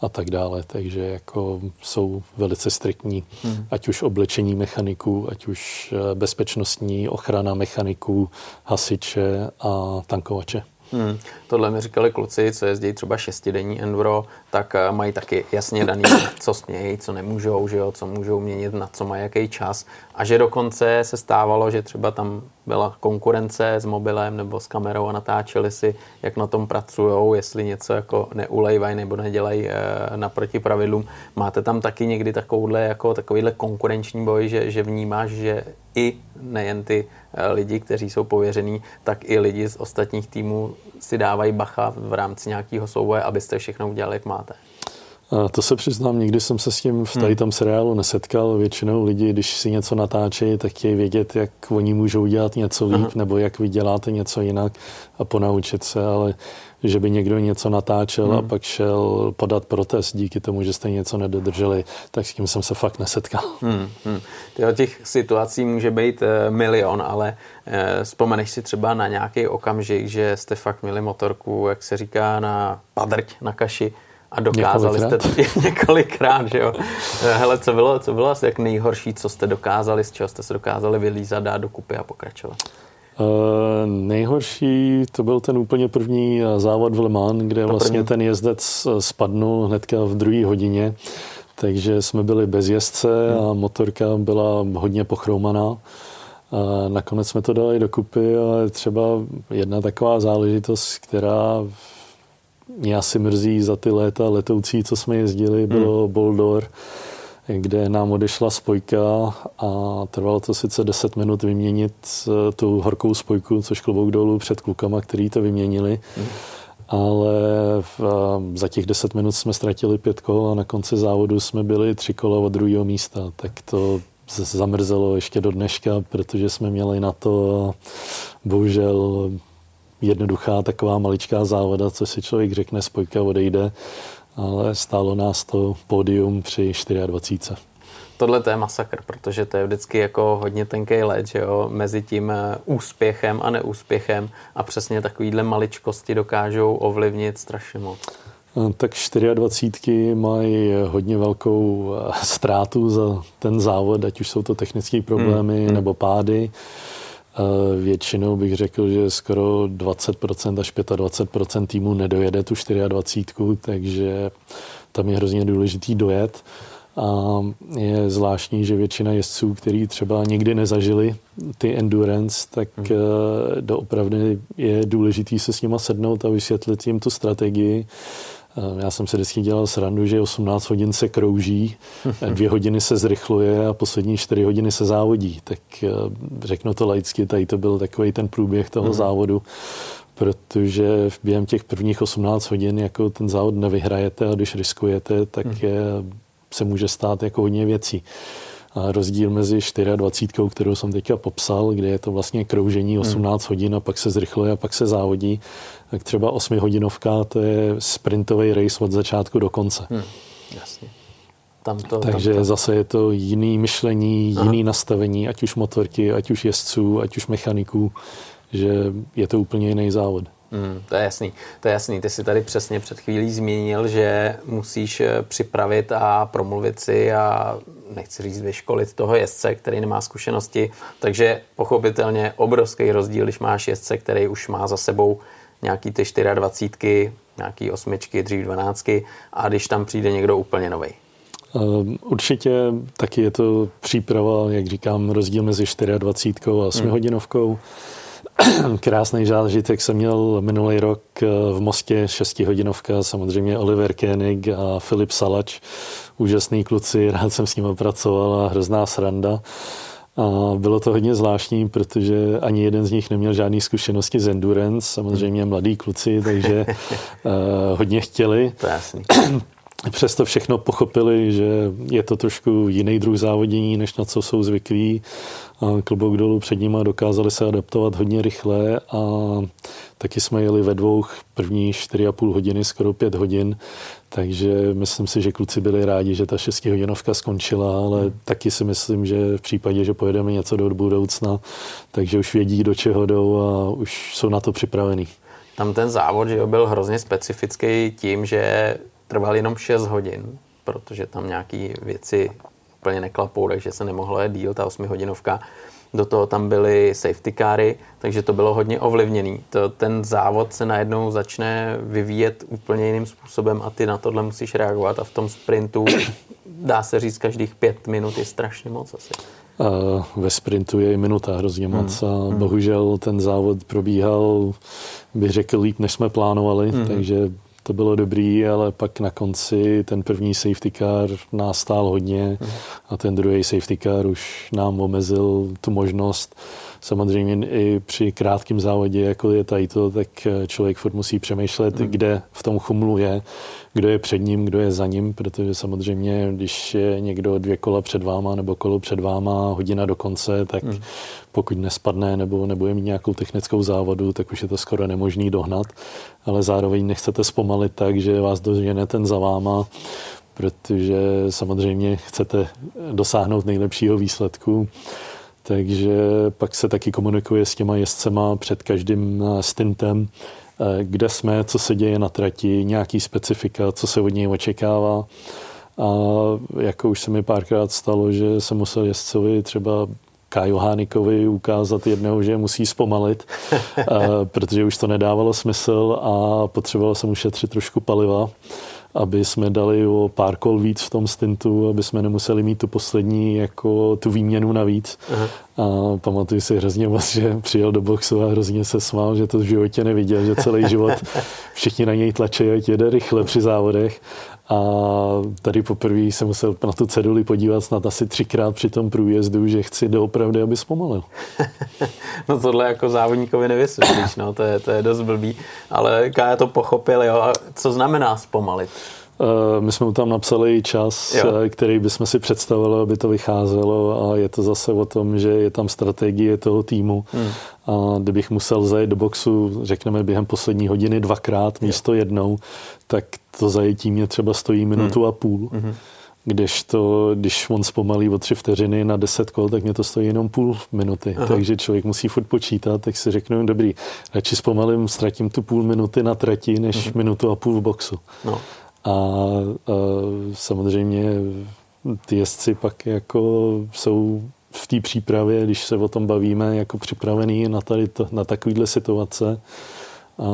A tak dále. Takže jako jsou velice striktní, hmm. ať už oblečení mechaniků, ať už eh, bezpečnostní ochrana mechaniků, hasiče a tankovače. Hmm. Tohle mi říkali kluci, co jezdí třeba šestidenní Envro, tak eh, mají taky jasně daný, co smějí, co nemůžou, že jo, co můžou měnit, na co mají jaký čas. A že dokonce se stávalo, že třeba tam byla konkurence s mobilem nebo s kamerou a natáčeli si, jak na tom pracují, jestli něco jako neulejvají nebo nedělají e, naproti pravidlům. Máte tam taky někdy takovouhle, jako takovýhle konkurenční boj, že, že vnímáš, že i nejen ty eh, lidi, kteří jsou pověření, tak i lidi z ostatních týmů si dávají bacha v rámci nějakého souboje, abyste všechno udělali, jak máte. A to se přiznám, nikdy jsem se s tím v tady hmm. tom seriálu nesetkal. Většinou lidi, když si něco natáčí, tak chtějí vědět, jak oni můžou dělat něco líp, Aha. nebo jak vy děláte něco jinak a ponaučit se, ale že by někdo něco natáčel hmm. a pak šel podat protest díky tomu, že jste něco nedodrželi, tak s tím jsem se fakt nesetkal. Hmm. Hmm. těch situací může být e, milion, ale e, vzpomeneš si třeba na nějaký okamžik, že jste fakt měli motorku, jak se říká, na padrť, na kaši, a dokázali několikrát. jste to několikrát, že jo. Eh, hele, co bylo, co bylo asi jak nejhorší, co jste dokázali, z čeho jste se dokázali vylízat, dát dokupy a pokračovat? Uh, nejhorší to byl ten úplně první eh, závod v Le Mans, kde to vlastně první. ten jezdec spadnul hnedka v druhé hodině, takže jsme byli bez jezdce hmm. a motorka byla hodně pochroumaná. A nakonec jsme to dali dokupy, ale třeba jedna taková záležitost, která mě asi mrzí za ty léta letoucí, co jsme jezdili, bylo hmm. Boldor, kde nám odešla spojka a trvalo to sice 10 minut vyměnit eh, tu horkou spojku, což klobouk dolů před klukama, který to vyměnili. Hmm. Ale v, eh, za těch 10 minut jsme ztratili pět kol a na konci závodu jsme byli tři kola od druhého místa. Tak to zamrzelo ještě do dneška, protože jsme měli na to bohužel jednoduchá taková maličká závoda, co si člověk řekne, spojka odejde, ale stálo nás to pódium při 24. Tohle to je masakr, protože to je vždycky jako hodně tenký let, že jo, mezi tím eh, úspěchem a neúspěchem a přesně takovýhle maličkosti dokážou ovlivnit strašně moc. Eh, tak 24 mají hodně velkou eh, ztrátu za ten závod, ať už jsou to technické problémy hmm. hmm. nebo pády. Většinou bych řekl, že skoro 20% až 25% týmu nedojede tu 24, takže tam je hrozně důležitý dojet. A je zvláštní, že většina jezdců, který třeba nikdy nezažili ty endurance, tak hmm. Eh, doopravdy je důležitý se s nima sednout a vysvětlit jim tu strategii já jsem se vždycky dělal srandu, že 18 hodin se krouží, dvě hodiny se zrychluje a poslední čtyři hodiny se závodí. Tak eh, řeknu to laicky, tady to byl takový ten průběh toho mm. závodu, protože v během těch prvních 18 hodin jako ten závod nevyhrajete a když riskujete, tak mm. je, se může stát jako hodně věcí. A rozdíl mezi 24, kterou jsem teďka popsal, kde je to vlastně kroužení 18 hmm. hodin a pak se zrychluje a pak se závodí, tak třeba 8 hodinovka to je sprintový race od začátku do konce. Hmm. Jasně. Tam to, Takže tam to. zase je to jiný myšlení, Aha. jiný nastavení, ať už motorky, ať už jezdců, ať už mechaniků, že je to úplně jiný závod. Mm, to je jasný, to je jasný. Ty jsi tady přesně před chvílí zmínil, že musíš eh, připravit a promluvit si a nechci říct vyškolit toho jezdce, který nemá zkušenosti, takže pochopitelně obrovský rozdíl, když máš jezdce, který už má za sebou nějaký ty 24, nějaký osmičky, dřív 12 a když tam přijde někdo úplně nový. Ehm, určitě taky je to příprava, jak říkám, rozdíl mezi 24 a 8 hodinovkou. Hmm. Krásný zážitek jsem měl minulý rok eh, v Mostě, šestihodinovka, samozřejmě Oliver Koenig a Filip Salač, úžasný kluci, rád jsem s nimi pracoval a hrozná sranda. A bylo to hodně zvláštní, protože ani jeden z nich neměl žádné zkušenosti z endurance, samozřejmě mladí kluci, takže uh, hodně chtěli. To jasný. Přesto všechno pochopili, že je to trošku jiný druh závodění, než na co jsou zvyklí. A klobouk dolů před nimi dokázali se adaptovat hodně rychle a taky jsme jeli ve dvou první 4,5 hodiny, skoro 5 hodin, takže myslím si, že kluci byli rádi, že ta 6 hodinovka skončila, ale hmm. taky si myslím, že v případě, že pojedeme něco do budoucna, takže už vědí, do čeho jdou a už jsou na to připravení. Tam ten závod že byl hrozně specifický tím, že trval jenom 6 hodin, protože tam nějaké věci úplně neklapou, takže se nemohlo jet díl, ta 8 hodinovka. Do toho tam byly safety cary, takže to bylo hodně ovlivněný. To, ten závod se najednou začne vyvíjet úplně jiným způsobem a ty na tohle musíš reagovat a v tom sprintu dá se říct každých pět minut je strašně moc asi. A ve sprintu je i minuta hrozně moc hmm. a hmm. bohužel ten závod probíhal, bych řekl, líp, než jsme plánovali, hmm. takže to bylo dobrý, ale pak na konci ten první safety car nás stál hodně a ten druhý safety car už nám omezil tu možnost. Samozřejmě i při krátkém závodě, jako je tady to, tak člověk furt musí přemýšlet, hmm. kde v tom chumlu je, kdo je před ním, kdo je za ním, protože samozřejmě, když je někdo dvě kola před váma nebo kolo před váma, hodina do konce, tak hmm. pokud nespadne nebo nebude mít nějakou technickou závodu, tak už je to skoro nemožný dohnat, ale zároveň nechcete zpomalit tak, že vás dožene ten za váma, protože samozřejmě chcete dosáhnout nejlepšího výsledku. Takže pak se taky komunikuje s těma jezdcema před každým stintem, Eh, kde jsme, co se děje na trati, nějaký specifika, co se od něj očekává. A jako už se mi párkrát stalo, že jsem musel jezdcovi třeba Káju Hánikovi ukázat jednou, že musí zpomalit, eh, protože už to nedávalo smysl a potřeboval jsem ušetřit trošku paliva aby jsme dali o pár kol víc v tom stintu, aby jsme nemuseli mít tu poslední jako tu výměnu navíc. Aha. A pamatuju si hrozně moc, že přijel do boxu a hrozně se smál, že to v životě neviděl, že celý život všichni na něj tlačí, ať jede rychle při závodech a tady poprvé jsem musel na tu ceduli podívat snad asi třikrát při tom průjezdu, že chci doopravdy, aby zpomalil. no tohle jako závodníkovi nevysvětlíš, no, to je, to je dost blbý. Ale Kája to pochopil, jo. A co znamená zpomalit? Eh, my jsme mu tam napsali čas, jo. Eh, který bychom si představili, aby to vycházelo a je to zase o tom, že je tam strategie toho týmu. Hmm. A kdybych musel zajet do boxu, řekneme během poslední hodiny dvakrát místo jo. jednou, tak to zajetí mě třeba stojí minutu hmm. a půl. Hmm. Když, to, když on zpomalí o tři vteřiny na deset kol, tak mě to stojí jenom půl minuty. Aha. Takže člověk musí furt počítat, tak si řeknu, dobrý, radši zpomalím, ztratím tu půl minuty na trati, než hmm. minutu a půl v boxu. No. A, a samozřejmě ty jezdci pak jako jsou v té přípravě, když se o tom bavíme, jako připravený na, tady to, na takovýhle situace. A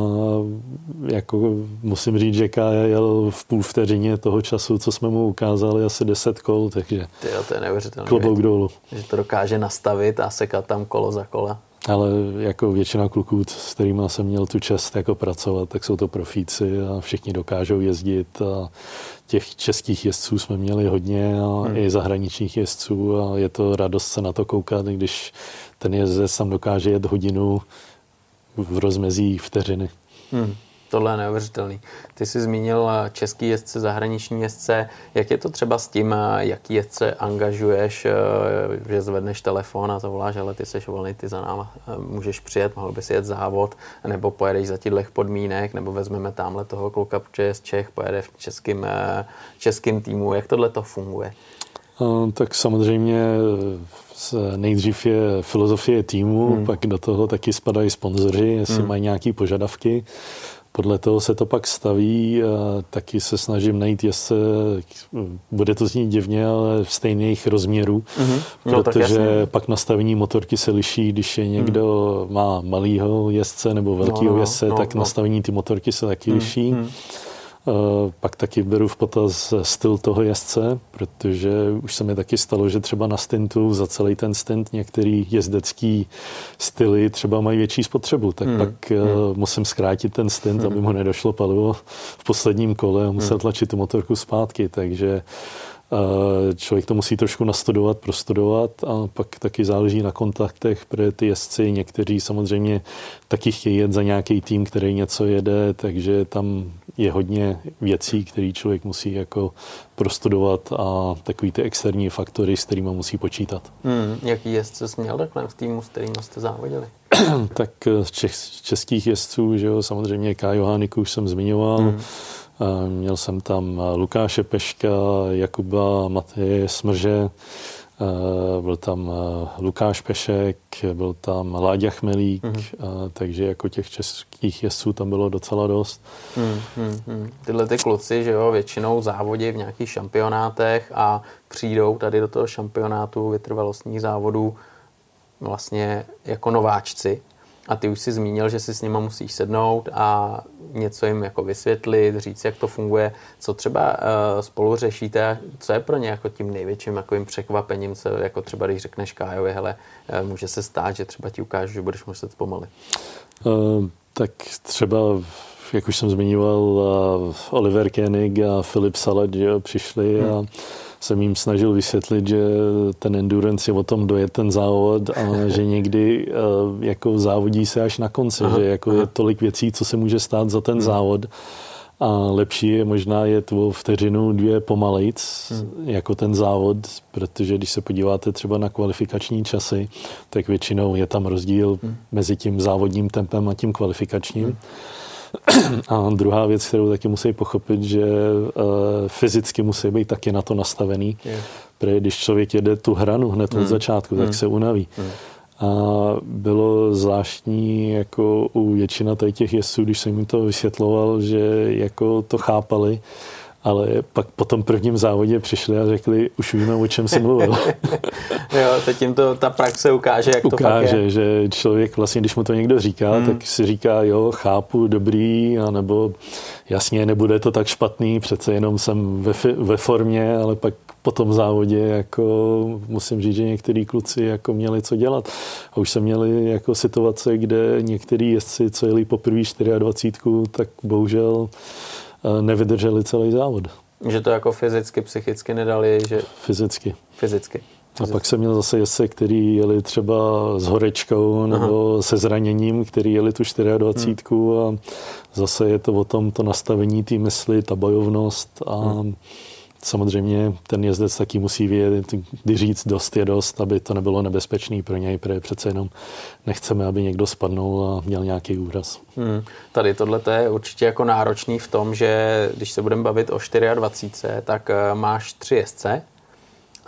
jako musím říct, že Kája jel v půl vteřině toho času, co jsme mu ukázali, asi 10 kol, takže Tyjo, to je neuvěřitelné. Klobouk dolů. Že to dokáže nastavit a sekat tam kolo za kola. Ale jako většina kluků, s kterými jsem měl tu čest jako pracovat, tak jsou to profíci a všichni dokážou jezdit a těch českých jezdců jsme měli hodně a hmm. i zahraničních jezdců a je to radost se na to koukat, když ten jezdec tam dokáže jet hodinu v rozmezí vteřiny. Hmm. Tohle je neuvěřitelný. Ty jsi zmínil eh, český jezdce, zahraniční jezdce. Jak je to třeba s tím, eh, jaký jezdce angažuješ, eh, že zvedneš telefon a zavoláš, ale ty jsi volný, ty za náma můžeš přijet, mohl bys jet závod, nebo pojedeš za těchto podmínek, nebo vezmeme tamhle toho kluka, protože je z Čech, pojede v českým, českým týmu. Jak tohle to funguje? Tak samozřejmě nejdřív je filozofie týmu, hmm. pak do toho taky spadají sponzoři, jestli hmm. mají nějaké požadavky. Podle toho se to pak staví. Taky se snažím najít jezdce, bude to znít divně, ale v stejných rozměrů, mm-hmm. no, protože pak nastavení motorky se liší, když je někdo mm. má malýho jezdce nebo velkýho no, no, jezdce, no, tak no. nastavení ty motorky se taky mm, liší. Mm. Eh, pak taky beru v potaz styl toho jezdce, protože už se mi taky stalo, že třeba na stintu za celý ten stint některý jezdecký styly třeba mají větší spotřebu, tak hmm. pak hmm. musím zkrátit ten stint, hmm. aby mu nedošlo palivo v posledním kole a musel hmm. tlačit tu motorku zpátky, takže Člověk to musí trošku nastudovat, prostudovat a pak taky záleží na kontaktech, protože ty jezdci někteří samozřejmě taky chtějí jet za nějaký tým, který něco jede, takže tam je hodně věcí, které člověk musí jako prostudovat a takový ty externí faktory, s kterými musí počítat. Hmm, jaký jezdce jsi měl takhle v týmu, s kterými jste závodili? tak z čes, českých jezdců, že jo, samozřejmě K. Johániku už jsem zmiňoval, hmm Měl jsem tam Lukáše Peška, Jakuba Mateje Smrže, byl tam Lukáš Pešek, byl tam Láďa Chmelík, mm-hmm. takže jako těch českých jezdců tam bylo docela dost. Mm-hmm. Tyhle ty kluci, že jo, většinou závodí v nějakých šampionátech a přijdou tady do toho šampionátu vytrvalostních závodů vlastně jako nováčci. A ty už si zmínil, že si s nima musíš sednout a něco jim jako vysvětlit, říct, jak to funguje. Co třeba uh, spolu řešíte, co je pro ně jako tím největším jako překvapením, co jako třeba když řekneš Kájovi, hele, uh, může se stát, že třeba ti ukážu, že budeš muset zpomalit. Uh, tak třeba jak už jsem zmiňoval, Oliver Koenig a Filip jo, přišli hmm. Jsem jim snažil vysvětlit, že ten endurance je o tom dojet ten závod a že někdy uh, jako závodí se až na konci, aha, že jako aha. je tolik věcí, co se může stát za ten hmm. závod a lepší je možná je o vteřinu, dvě pomalejc hmm. jako ten závod, protože když se podíváte třeba na kvalifikační časy, tak většinou je tam rozdíl hmm. mezi tím závodním tempem a tím kvalifikačním. Hmm. A druhá věc, kterou taky musí pochopit, že uh, fyzicky musí být taky na to nastavený. Yeah. Protože když člověk jede tu hranu hned mm. od začátku, tak mm. se unaví. Mm. A bylo zvláštní jako u většina těch jezdců, když jsem jim to vysvětloval, že jako to chápali, ale pak po tom prvním závodě přišli a řekli, už víme, o čem jsem mluvil. jo, teď jim to ta praxe ukáže, jak ukáže, to fakt je. že člověk vlastně, když mu to někdo říká, hmm. tak si říká, jo, chápu, dobrý, anebo jasně, nebude to tak špatný, přece jenom jsem ve, ve formě, ale pak po tom závodě jako musím říct, že některý kluci jako měli co dělat. A už se měli jako situace, kde některý jezdci, co jeli poprvé 24, tak bohužel nevydrželi celý závod. Že to jako fyzicky, psychicky nedali? Že... Fyzicky. Fyzicky. A pak jsem měl zase jezdce, který jeli třeba s horečkou nebo Aha. se zraněním, který jeli tu 24 hmm. a zase je to o tom to nastavení té mysli, ta bojovnost a hmm Samozřejmě ten jezdec taky musí vědět, kdy říct dost je dost, aby to nebylo nebezpečný pro něj, protože přece jenom nechceme, aby někdo spadnul a měl nějaký úraz. Hmm. Tady tohle je určitě jako náročný v tom, že když se budeme bavit o 24, tak eh, máš tři jezdce,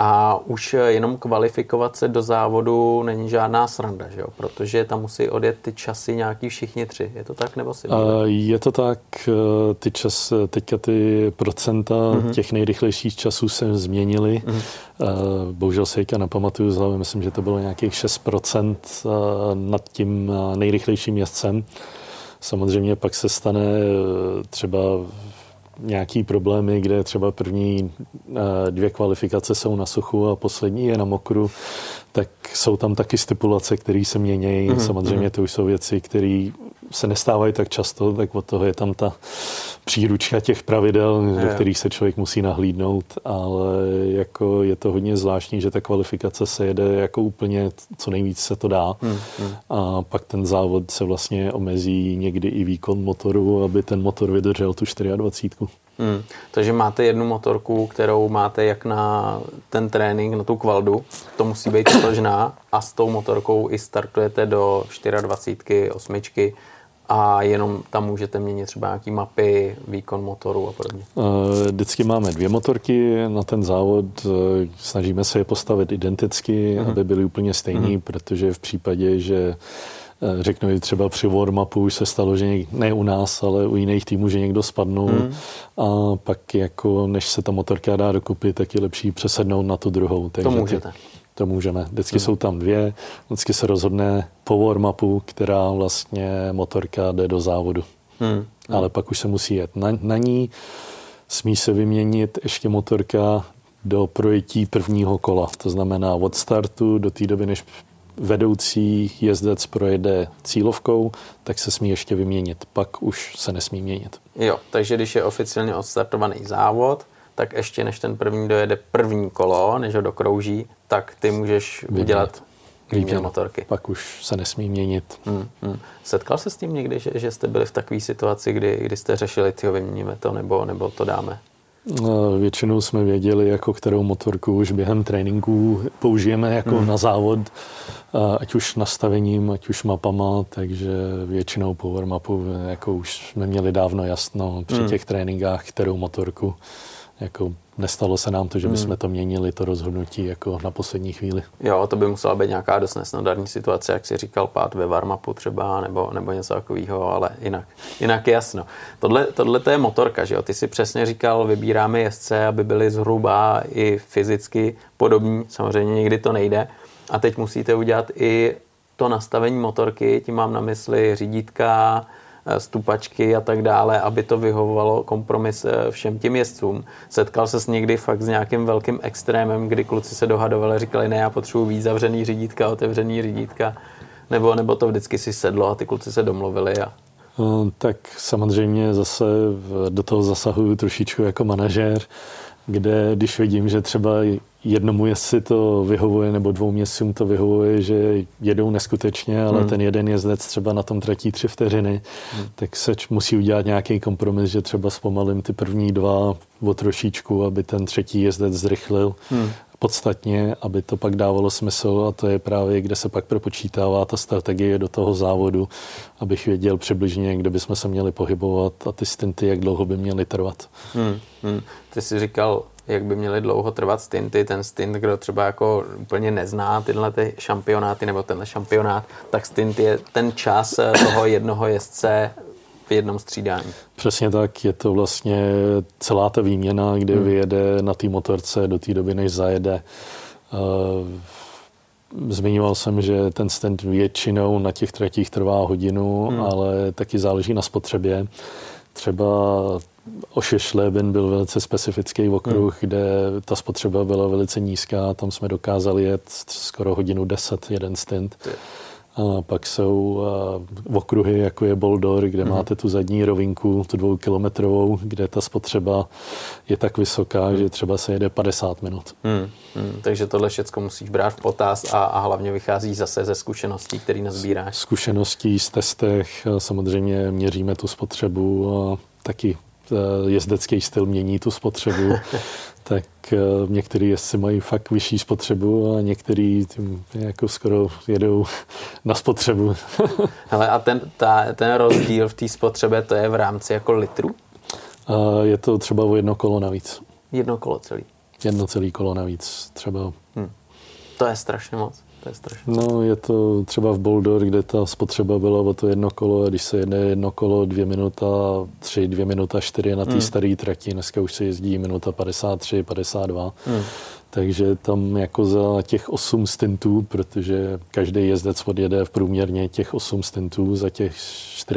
a už jenom kvalifikovat se do závodu není žádná sranda, že jo? protože tam musí odjet ty časy nějaký všichni tři. Je to tak nebo si? Je to tak, eh, ty čas, teďka ty procenta uh-huh. těch nejrychlejších časů se změnily. Uh-huh. Bohužel se teďka nepamatuju hlavy, myslím, že to bylo nějakých 6% eh, nad tím nejrychlejším jezdcem. Samozřejmě pak se stane třeba nějaký problémy, kde třeba první eh, dvě kvalifikace jsou na suchu a poslední je na mokru, tak jsou tam taky stipulace, které se mění. Mm-hmm. Samozřejmě to už jsou věci, které se nestávají tak často, tak od toho je tam ta příručka těch pravidel, je. do kterých se člověk musí nahlídnout, ale jako je to hodně zvláštní, že ta kvalifikace se jede jako úplně co nejvíc se to dá hmm, hmm. a pak ten závod se vlastně omezí někdy i výkon motoru, aby ten motor vydržel tu 24. Hmm. Takže máte jednu motorku, kterou máte jak na ten trénink, na tu kvaldu, to musí být totožná a s tou motorkou i startujete do 24, 8 a jenom tam můžete měnit třeba nějaký mapy, výkon motoru a podobně. Eh, vždycky máme dvě motorky na ten závod, eh, snažíme se je postavit identicky, uh-huh. aby byly úplně stejný, uh-huh. protože v případě, že eh, řeknu třeba při warm-upu už se stalo, že ne u nás, ale u jiných týmů, že někdo spadnul hmm. a pak jako než se ta motorka dá dokupit, tak je lepší přesednout na tu druhou. Takže to můžete. Ty, to můžeme. Vždycky hmm. jsou tam dvě, vždycky se rozhodne po warm-upu, která vlastně motorka jde do závodu. Hmm. Hmm. Ale pak už se musí jet na, na ní. Smí se vyměnit ještě motorka do projetí prvního kola. To znamená od startu do té doby, než vedoucí jezdec projede cílovkou, tak se smí ještě vyměnit. Pak už se nesmí měnit. Jo, takže když je oficiálně odstartovaný závod, tak ještě než ten první dojede první kolo, než ho dokrouží, tak ty můžeš Vyměnit. udělat výměnu motorky. Pak už se nesmí měnit. Hmm, hmm. Setkal se s tím někdy, že, že jste byli v takové situaci, kdy, kdy jste řešili, ty vyměníme to, nebo, nebo to dáme? No, většinou jsme věděli, jako kterou motorku už během tréninku použijeme jako hmm. na závod, ať už nastavením, ať už mapama, takže většinou power mapu jako už jsme měli dávno jasno při hmm. těch tréninkách, kterou motorku jako nestalo se nám to, že bychom hmm. to měnili, to rozhodnutí jako na poslední chvíli. Jo, to by musela být nějaká dost nesnadární situace, jak si říkal, pát ve varmapu třeba, nebo, nebo něco takového, ale jinak, jinak jasno. Tohle, tohle to je motorka, že jo? Ty si přesně říkal, vybíráme jezdce, aby byli zhruba i fyzicky podobní, samozřejmě někdy to nejde. A teď musíte udělat i to nastavení motorky, tím mám na mysli řídítka, stupačky a tak dále, aby to vyhovovalo kompromis eh, všem těm jezdcům. Setkal se s někdy fakt s nějakým velkým extrémem, kdy kluci se dohadovali, říkali, ne, já potřebuji víc zavřený řídítka, otevřený řídítka, nebo, nebo to vždycky si sedlo a ty kluci se domluvili a No, tak samozřejmě zase do toho zasahuju trošičku jako manažér, kde když vidím, že třeba jednomu jezdci to vyhovuje nebo dvou měsícům to vyhovuje, že jedou neskutečně, ale hmm. ten jeden jezdec třeba na tom tratí tři vteřiny, hmm. tak se musí udělat nějaký kompromis, že třeba zpomalím ty první dva o trošičku, aby ten třetí jezdec zrychlil. Hmm podstatně, aby to pak dávalo smysl a to je právě, kde se pak propočítává ta strategie do toho závodu, abych věděl přibližně, kde bychom se měli pohybovat a ty stinty, jak dlouho by měly trvat. Hmm, hmm. Ty jsi říkal, jak by měly dlouho trvat stinty. Ten stint, kdo třeba jako úplně nezná tyhle ty šampionáty nebo tenhle šampionát, tak stint je ten čas toho jednoho jezdce v jednom střídání. Přesně tak, je to vlastně celá ta výměna, kde hmm. vyjede na té motorce do té doby, než zajede. Eh, zmiňoval jsem, že ten stand většinou na těch tratích trvá hodinu, hmm. ale taky záleží na spotřebě. Třeba Ošešleben byl velice specifický okruh, hmm. kde ta spotřeba byla velice nízká. Tam jsme dokázali jet skoro hodinu 10 jeden stint. Hmm. A pak jsou uh, okruhy, jako je Boldor, kde mm. máte tu zadní rovinku, tu dvoukilometrovou, kde ta spotřeba je tak vysoká, mm. že třeba se jede 50 minut. Mm. Mm. Takže tohle všechno musíš brát v potaz a, a hlavně vychází zase ze zkušeností, které nazbíráš. Zkušeností z testech, samozřejmě měříme tu spotřebu a taky jezdecký styl mění tu spotřebu. tak uh, některý jezdci mají fakt vyšší spotřebu a některý tím jako skoro jedou na spotřebu. Ale a ten, ta, ten rozdíl v té spotřebě, to je v rámci jako litru? Uh, je to třeba o jedno kolo navíc. Jedno kolo celý? Jedno celý kolo navíc, třeba. Hmm. To je strašně moc. To je strašně. No, je to třeba v Boulder, kde ta spotřeba byla o to jedno kolo a když se jede jedno kolo dvě minuta, tři, dvě minuta, čtyři na té hmm. staré trati, dneska už se jezdí minuta 53, 52. Hmm. Takže tam jako za těch 8 stintů, protože každý jezdec odjede v průměrně těch 8 stintů za těch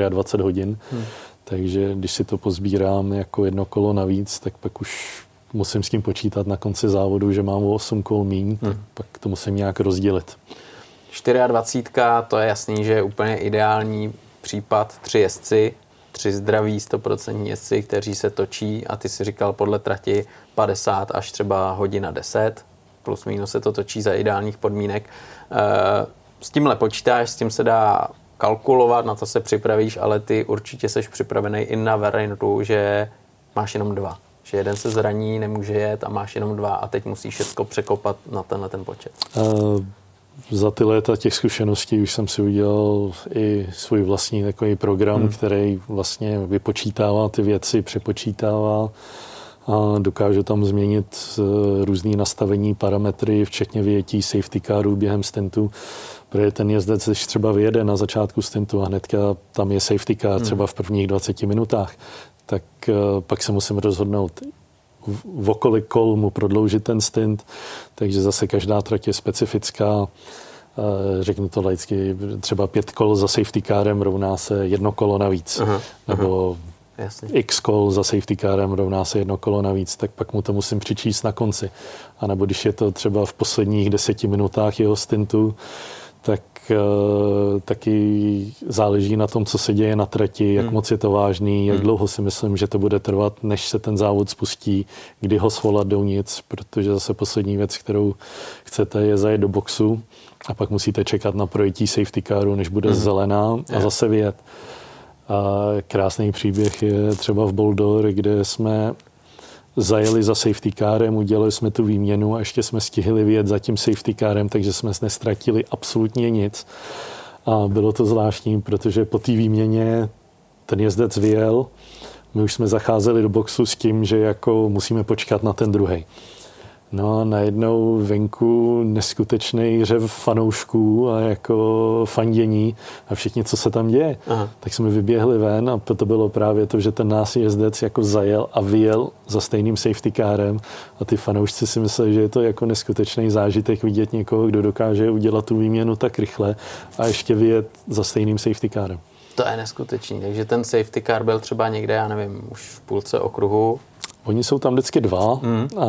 24 hodin, hmm. takže když si to pozbírám jako jedno kolo navíc, tak pak už musím s tím počítat na konci závodu, že mám o 8 kol míň, hmm. tak pak to musím nějak rozdělit. 24, to je jasný, že je úplně ideální případ tři jezdci, tři zdraví 100% jezdci, kteří se točí a ty si říkal podle trati 50 až třeba hodina 10, plus minus se to točí za ideálních podmínek. Eh, s tímhle počítáš, s tím se dá kalkulovat, na to se připravíš, ale ty určitě jsi připravený i na variantu, že máš jenom dva že jeden se zraní, nemůže jet a máš jenom dva a teď musíš všechno překopat na tenhle ten počet. Uh, za ty léta těch zkušeností už jsem si udělal i svůj vlastní takový program, hmm. který vlastně vypočítává ty věci, přepočítává a dokáže tam změnit eh, různé nastavení, parametry, včetně vyjetí safety caru během stentu, protože ten jezdec, když třeba vyjede na začátku stintu a hnedka tam je safety car hmm. třeba v prvních 20 minutách, tak eh, pak se musím rozhodnout, v okolik kol mu prodloužit ten stint, takže zase každá trať je specifická. Eh, řeknu to laicky, třeba pět kol za safety carem rovná se jedno kolo navíc. Aha, nebo aha. Jasně. x kol za safety carem rovná se jedno kolo navíc, tak pak mu to musím přičíst na konci. A nebo když je to třeba v posledních deseti minutách jeho stintu, taky záleží na tom, co se děje na trati, jak hmm. moc je to vážný, jak hmm. dlouho si myslím, že to bude trvat, než se ten závod spustí, kdy ho svolat dovnitř, protože zase poslední věc, kterou chcete, je zajet do boxu a pak musíte čekat na projití safety caru, než bude hmm. zelená a zase vyjet. A krásný příběh je třeba v Boulder, kde jsme zajeli za safety kárem, udělali jsme tu výměnu a ještě jsme stihli vyjet za tím safety kárem, takže jsme nestratili absolutně nic. A bylo to zvláštní, protože po té výměně ten jezdec vyjel, my už jsme zacházeli do boxu s tím, že jako musíme počkat na ten druhý. No a najednou venku neskutečný řev fanoušků a jako fandění a všichni, co se tam děje. Aha. Tak jsme vyběhli ven a to bylo právě to, že ten nás jezdec jako zajel a vyjel za stejným safety kárem a ty fanoušci si mysleli, že je to jako neskutečný zážitek vidět někoho, kdo dokáže udělat tu výměnu tak rychle a ještě vyjet za stejným safety kárem. To je neskutečný. Takže ten safety car byl třeba někde, já nevím, už v půlce okruhu Oni jsou tam vždycky dva mm. a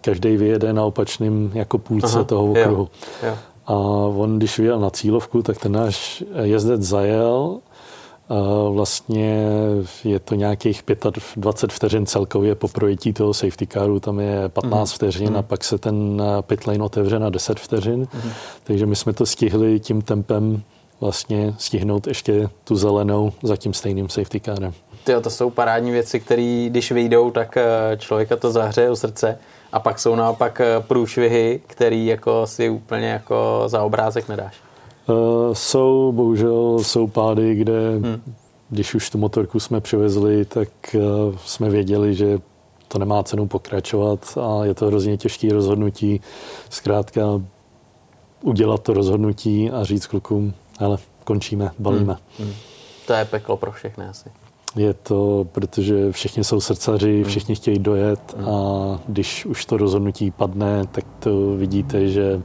každý vyjede na opačném jako půlce Aha, toho okruhu. Jo, jo. A on, když vyjel na cílovku, tak ten náš jezdec zajel. A vlastně je to nějakých 25 vteřin celkově po projetí toho safety caru, tam je 15 mm. vteřin mm. a pak se ten pit lane otevře na 10 vteřin. Mm. Takže my jsme to stihli tím tempem vlastně stihnout ještě tu zelenou za tím stejným safety carem. Tyjo, to jsou parádní věci, které když vyjdou, tak eh, člověka to zahřeje u srdce. A pak jsou naopak eh, průšvihy, který jako si úplně jako za obrázek nedáš. Uh, jsou, bohužel, jsou pády, kde hmm. když už tu motorku jsme přivezli, tak uh, jsme věděli, že to nemá cenu pokračovat a je to hrozně těžké rozhodnutí. Zkrátka udělat to rozhodnutí a říct klukům, ale končíme, balíme. Hmm. Hmm. To je peklo pro všechny asi. Je to, protože všichni jsou srdcaři, hmm. všichni chtějí dojet hmm. a když už to rozhodnutí padne, tak to vidíte, že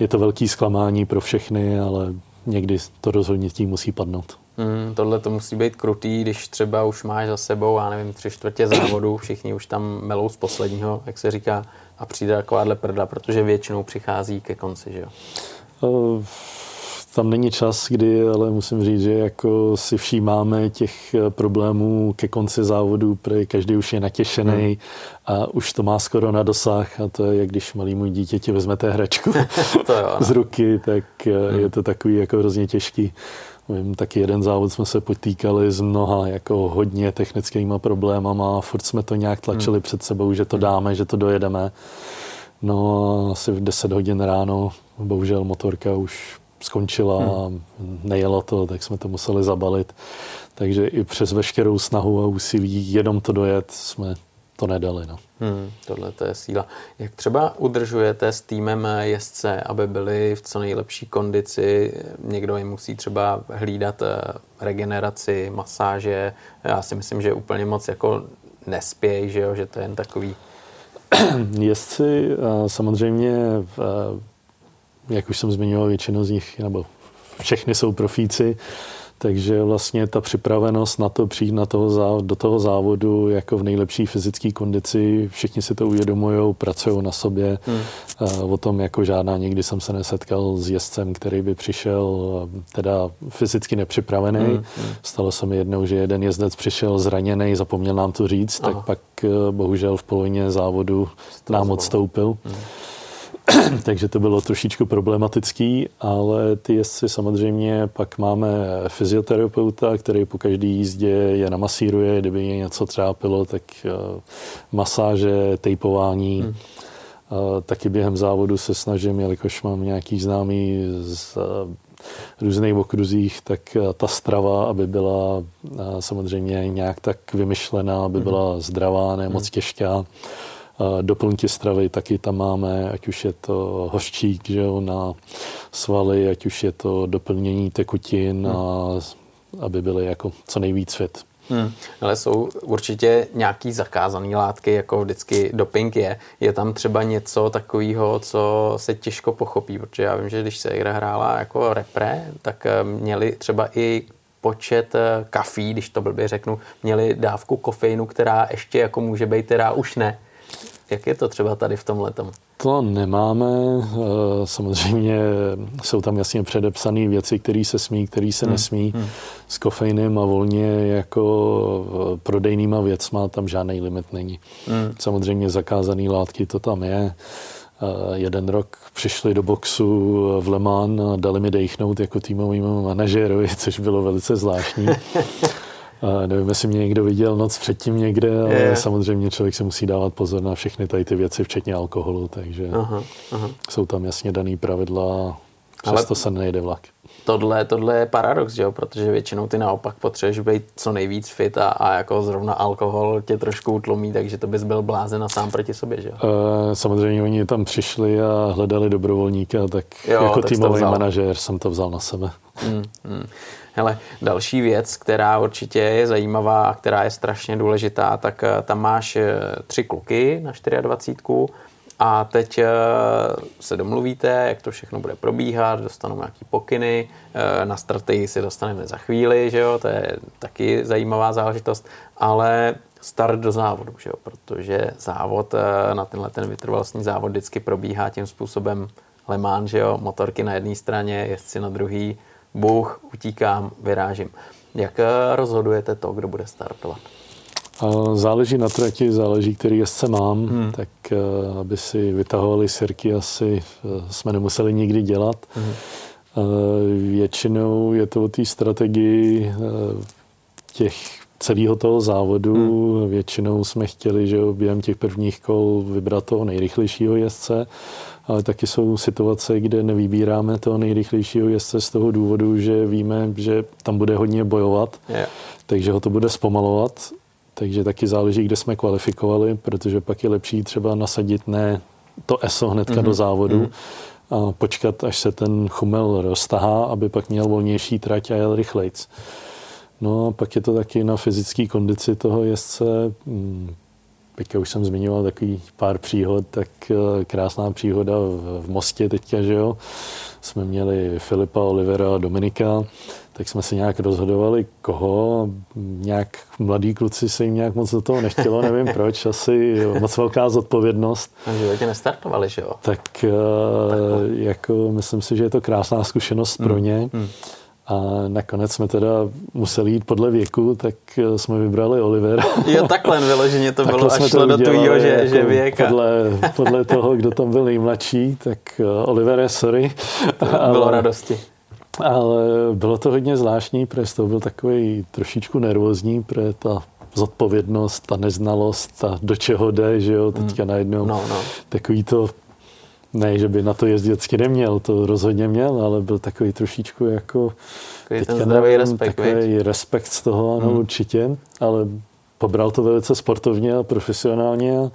je to velký zklamání pro všechny, ale někdy to rozhodnutí musí padnout. Mm, tohle to musí být krutý, když třeba už máš za sebou, já nevím, tři čtvrtě závodu, všichni už tam melou z posledního, jak se říká, a přijde takováhle prda, protože většinou přichází ke konci, že jo? Uh, tam není čas, kdy, ale musím říct, že jako si všímáme těch eh, problémů ke konci závodu, protože každý už je natěšený hmm. a už to má skoro na dosah a to je, jak když malýmu dítěti vezmete hračku to jo, z ruky, tak eh, hmm. je to takový jako hrozně těžký. Vím, taky jeden závod jsme se potýkali s mnoha jako hodně technickýma problémama a furt jsme to nějak tlačili hmm. před sebou, že to dáme, že to dojedeme. No asi v 10 hodin ráno, bohužel motorka už skončila hmm. nejelo to, tak jsme to museli zabalit. Takže i přes veškerou snahu a úsilí jenom to dojet jsme to nedali. No. Hmm, tohle to je síla. Jak třeba udržujete s týmem jezdce, aby byli v co nejlepší kondici? Někdo jim musí třeba hlídat eh, regeneraci, masáže. Já si myslím, že úplně moc jako nespěj, že, jo? že to je jen takový... Jezdci eh, samozřejmě jak už jsem zmiňoval, většinu z nich, nebo všechny jsou profíci, takže vlastně ta připravenost na to přijít na toho závod, do toho závodu jako v nejlepší fyzické kondici, všichni si to uvědomují, pracují na sobě. Hmm. O tom jako žádná nikdy jsem se nesetkal s jezdcem, který by přišel teda fyzicky nepřipravený. Hmm. hmm. Stalo se mi jednou, že jeden jezdec přišel zraněný, zapomněl nám to říct, Aha. tak pak eh, bohužel v polovině závodu nám odstoupil. Hmm. takže to bylo trošičku problematický, ale ty jezdci samozřejmě pak máme fyzioterapeuta, který po každé jízdě je namasíruje, kdyby je něco trápilo, tak uh, masáže, tejpování. Hmm. Uh, taky během závodu se snažím, jelikož mám nějaký známý z uh, různých okruzích, tak ta strava, aby byla samozřejmě nějak tak vymyšlená, aby hmm. byla zdravá, ne moc hmm. těžká doplňky stravy taky tam máme, ať už je to hořčík že jo, na svaly, ať už je to doplnění tekutin, hmm. a aby byly jako co nejvíc fit. Hmm. Ale jsou určitě nějaký zakázané látky, jako vždycky doping je. Je tam třeba něco takového, co se těžko pochopí, protože já vím, že když se hra hrála jako repre, tak eh, měli třeba i počet eh, kafí, když to blbě řeknu, měli dávku kofeinu, která ještě jako může být, která už ne. Jak je to třeba tady v tom letom? To nemáme. Eh, samozřejmě jsou tam jasně předepsané věci, které se smí, které se hmm. nesmí. Hmm. S kofeinem a volně jako eh, prodejnýma věcma tam žádný limit není. Hmm. Samozřejmě zakázané látky to tam je. Eh, jeden rok přišli do boxu v Le Mans a dali mi dechnout jako týmovému manažerovi, což bylo velice zvláštní. A nevím, jestli mě někdo viděl noc předtím někde, ale je. samozřejmě člověk se musí dávat pozor na všechny tady ty věci, včetně alkoholu, takže aha, aha. jsou tam jasně daný pravidla, přesto ale se nejde vlak. Tohle, tohle je paradox, že jo? protože většinou ty naopak potřebuješ být co nejvíc fit a, a jako zrovna alkohol tě trošku utlumí, takže to bys byl blázen a sám proti sobě, že jo? Uh, samozřejmě oni tam přišli a hledali dobrovolníka, tak jo, jako tak týmový manažer jsem to vzal na sebe. Hmm, hmm. Hele, další věc, která určitě je zajímavá a která je strašně důležitá, tak eh, tam máš eh, tři kluky na 24 a teď eh, se domluvíte, jak to všechno bude probíhat, dostanou nějaký pokyny, na strategii si dostaneme za chvíli, že jo, to je taky zajímavá záležitost, ale start do závodu, že jo, protože závod na tenhle ten vytrvalostní závod vždycky probíhá tím způsobem Le Mans, že jo, motorky na jedné straně, jezdci na druhý, Bůh, utíkám, vyrážím. Jak eh, rozhodujete to, kdo bude startovat? Záleží na trati, záleží, který jezdce mám, hmm. tak eh, aby si vytahovali sirky, asi eh, jsme nemuseli nikdy dělat. Hmm. Většinou je to o té strategii těch celého toho závodu. Hmm. Většinou jsme chtěli, že během těch prvních kol vybrat toho nejrychlejšího jezdce ale taky jsou situace, kde nevybíráme toho nejrychlejšího jezdce z toho důvodu, že víme, že tam bude hodně bojovat, yeah. takže ho to bude zpomalovat. Takže taky záleží, kde jsme kvalifikovali, protože pak je lepší třeba nasadit ne to ESO hnedka mm-hmm. do závodu mm-hmm. a počkat, až se ten chumel roztahá, aby pak měl volnější trať a jel rychlejc. No a pak je to taky na fyzické kondici toho jezdce. Hmm, Teďka už jsem zmiňoval takový pár příhod, tak eh, krásná příhoda v, v Mostě teďka, že jo. Jsme měli Filipa, Olivera a Dominika, tak jsme se nějak rozhodovali, koho. Nějak mladí kluci se jim nějak moc do toho nechtělo, nevím proč, asi moc velká zodpovědnost. A že tě nestartovali, že jo? Tak, tak jako myslím si, že je to krásná zkušenost hmm. pro ně. Hmm. A nakonec jsme teda museli jít podle věku, tak eh, jsme vybrali Oliver. Jo, takhle vyloženě to bylo, až šlo do tvýho, že, jako že věk. Podle, podle toho, kdo tam byl nejmladší, tak eh, Oliver, sorry. To bylo ale, radosti. Ale bylo to hodně zvláštní, protože to byl takový trošičku nervózní, protože ta zodpovědnost, ta neznalost, ta do čeho jde, že jo, teďka hmm. najednou no, no. takový to ne, že by na to jezdit neměl, to rozhodně měl, ale byl takový trošičku jako... Takový ten zdravý nevím, respekt, Takový respekt z toho, ano, hmm. určitě, ale pobral to velice sportovně a profesionálně a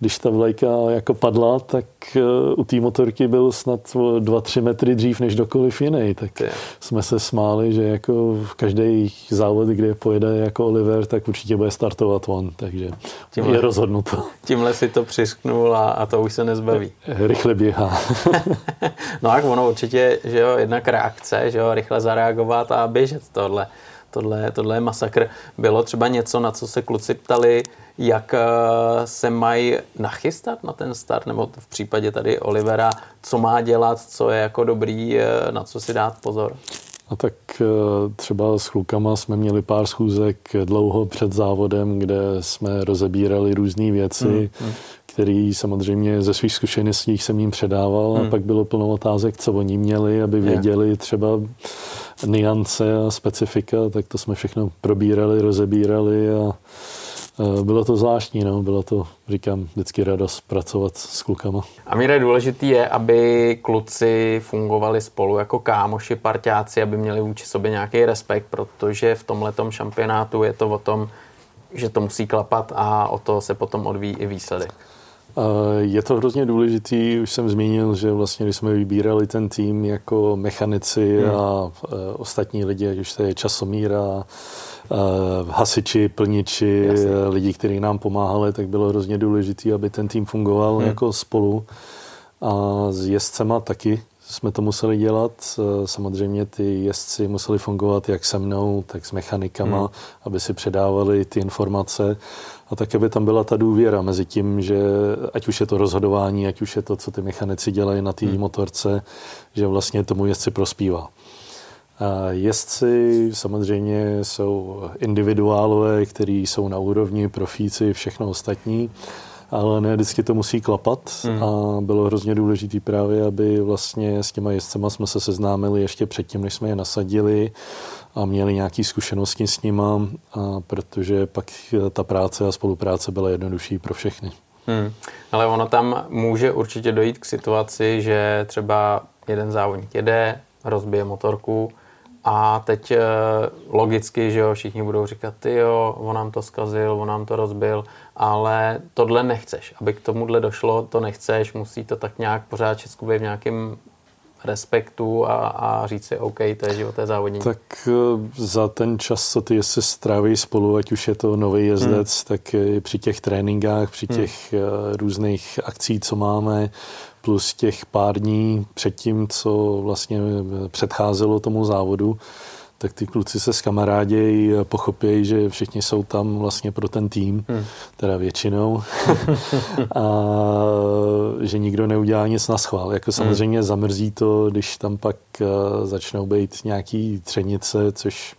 když ta vlajka jako padla, tak eh, u té motorky byl snad 2-3 metry dřív než dokoliv jiný, tak je. jsme se smáli, že jako v každý závod, kde pojede jako Oliver, tak určitě bude startovat on, takže tímhle, je rozhodnuto. Tímhle si to přisknul a, a to už se nezbaví. Rychle běhá. no a ono určitě, že jo, jednak reakce, že jo, rychle zareagovat a běžet tohle tohle, tohle je masakr. Bylo třeba něco, na co se kluci ptali, jak eh, se mají nachystat na ten start, nebo v případě tady Olivera, co má dělat, co je jako dobrý, eh, na co si dát pozor? A tak eh, třeba s klukama jsme měli pár schůzek dlouho před závodem, kde jsme rozebírali různé věci, mm, mm. které samozřejmě ze svých zkušeností jsem jim předával mm. a pak bylo plno otázek, co oni měli, aby věděli třeba niance a specifika, tak to jsme všechno probírali, rozebírali a bylo to zvláštní, no. bylo to, říkám, vždycky radost pracovat s klukama. A míra důležitý je, aby kluci fungovali spolu jako kámoši, parťáci, aby měli vůči sobě nějaký respekt, protože v tomhletom šampionátu je to o tom, že to musí klapat a o to se potom odvíjí i výsledek. Je to hrozně důležitý, už jsem zmínil, že vlastně, když jsme vybírali ten tým jako mechanici hmm. a e, ostatní lidi, ať už to je časomíra, e, hasiči, plniči, Jasně. lidi, kteří nám pomáhali, tak bylo hrozně důležité, aby ten tým fungoval hmm. jako spolu. A s jezdcema taky jsme to museli dělat. Eh, samozřejmě ty jezdci museli fungovat jak se mnou, tak s mechanikama, hmm. aby si předávali ty informace a tak, aby tam byla ta důvěra mezi tím, že ať už je to rozhodování, ať už je to, co ty mechanici dělají na té hmm. motorce, že vlastně tomu jezdci prospívá. A jezdci samozřejmě jsou individuálové, kteří jsou na úrovni, profíci, všechno ostatní ale ne vždycky to musí klapat mm. a bylo hrozně důležité právě, aby vlastně s těma jezdcema jsme se seznámili ještě předtím, než jsme je nasadili a měli nějaké zkušenosti s nima, a protože pak ta práce a spolupráce byla jednodušší pro všechny. Hmm. Ale ono tam může určitě dojít k situaci, že třeba jeden závodník jede, rozbije motorku, a teď eh, logicky, že jo, všichni budou říkat, ty jo, on nám to zkazil, on nám to rozbil, ale tohle nechceš. Aby k tomuhle došlo, to nechceš, musí to tak nějak pořád všechno být v nějakém respektu a, a říct si, OK, to je život, to je závodní. Tak eh, za ten čas, co ty se stráví spolu, ať už je to nový jezdec, hmm. tak při těch tréninkách, při hmm. těch hmm. různých akcí, co máme, plus těch pár dní předtím, co vlastně předcházelo tomu závodu, tak ty kluci se s kamarádějí, pochopějí, že všichni jsou tam vlastně pro ten tým, hmm. teda většinou, a že nikdo neudělá nic na schvál. Jako hmm. samozřejmě hmm. zamrzí to, když tam pak uh, začnou být nějaký třenice, což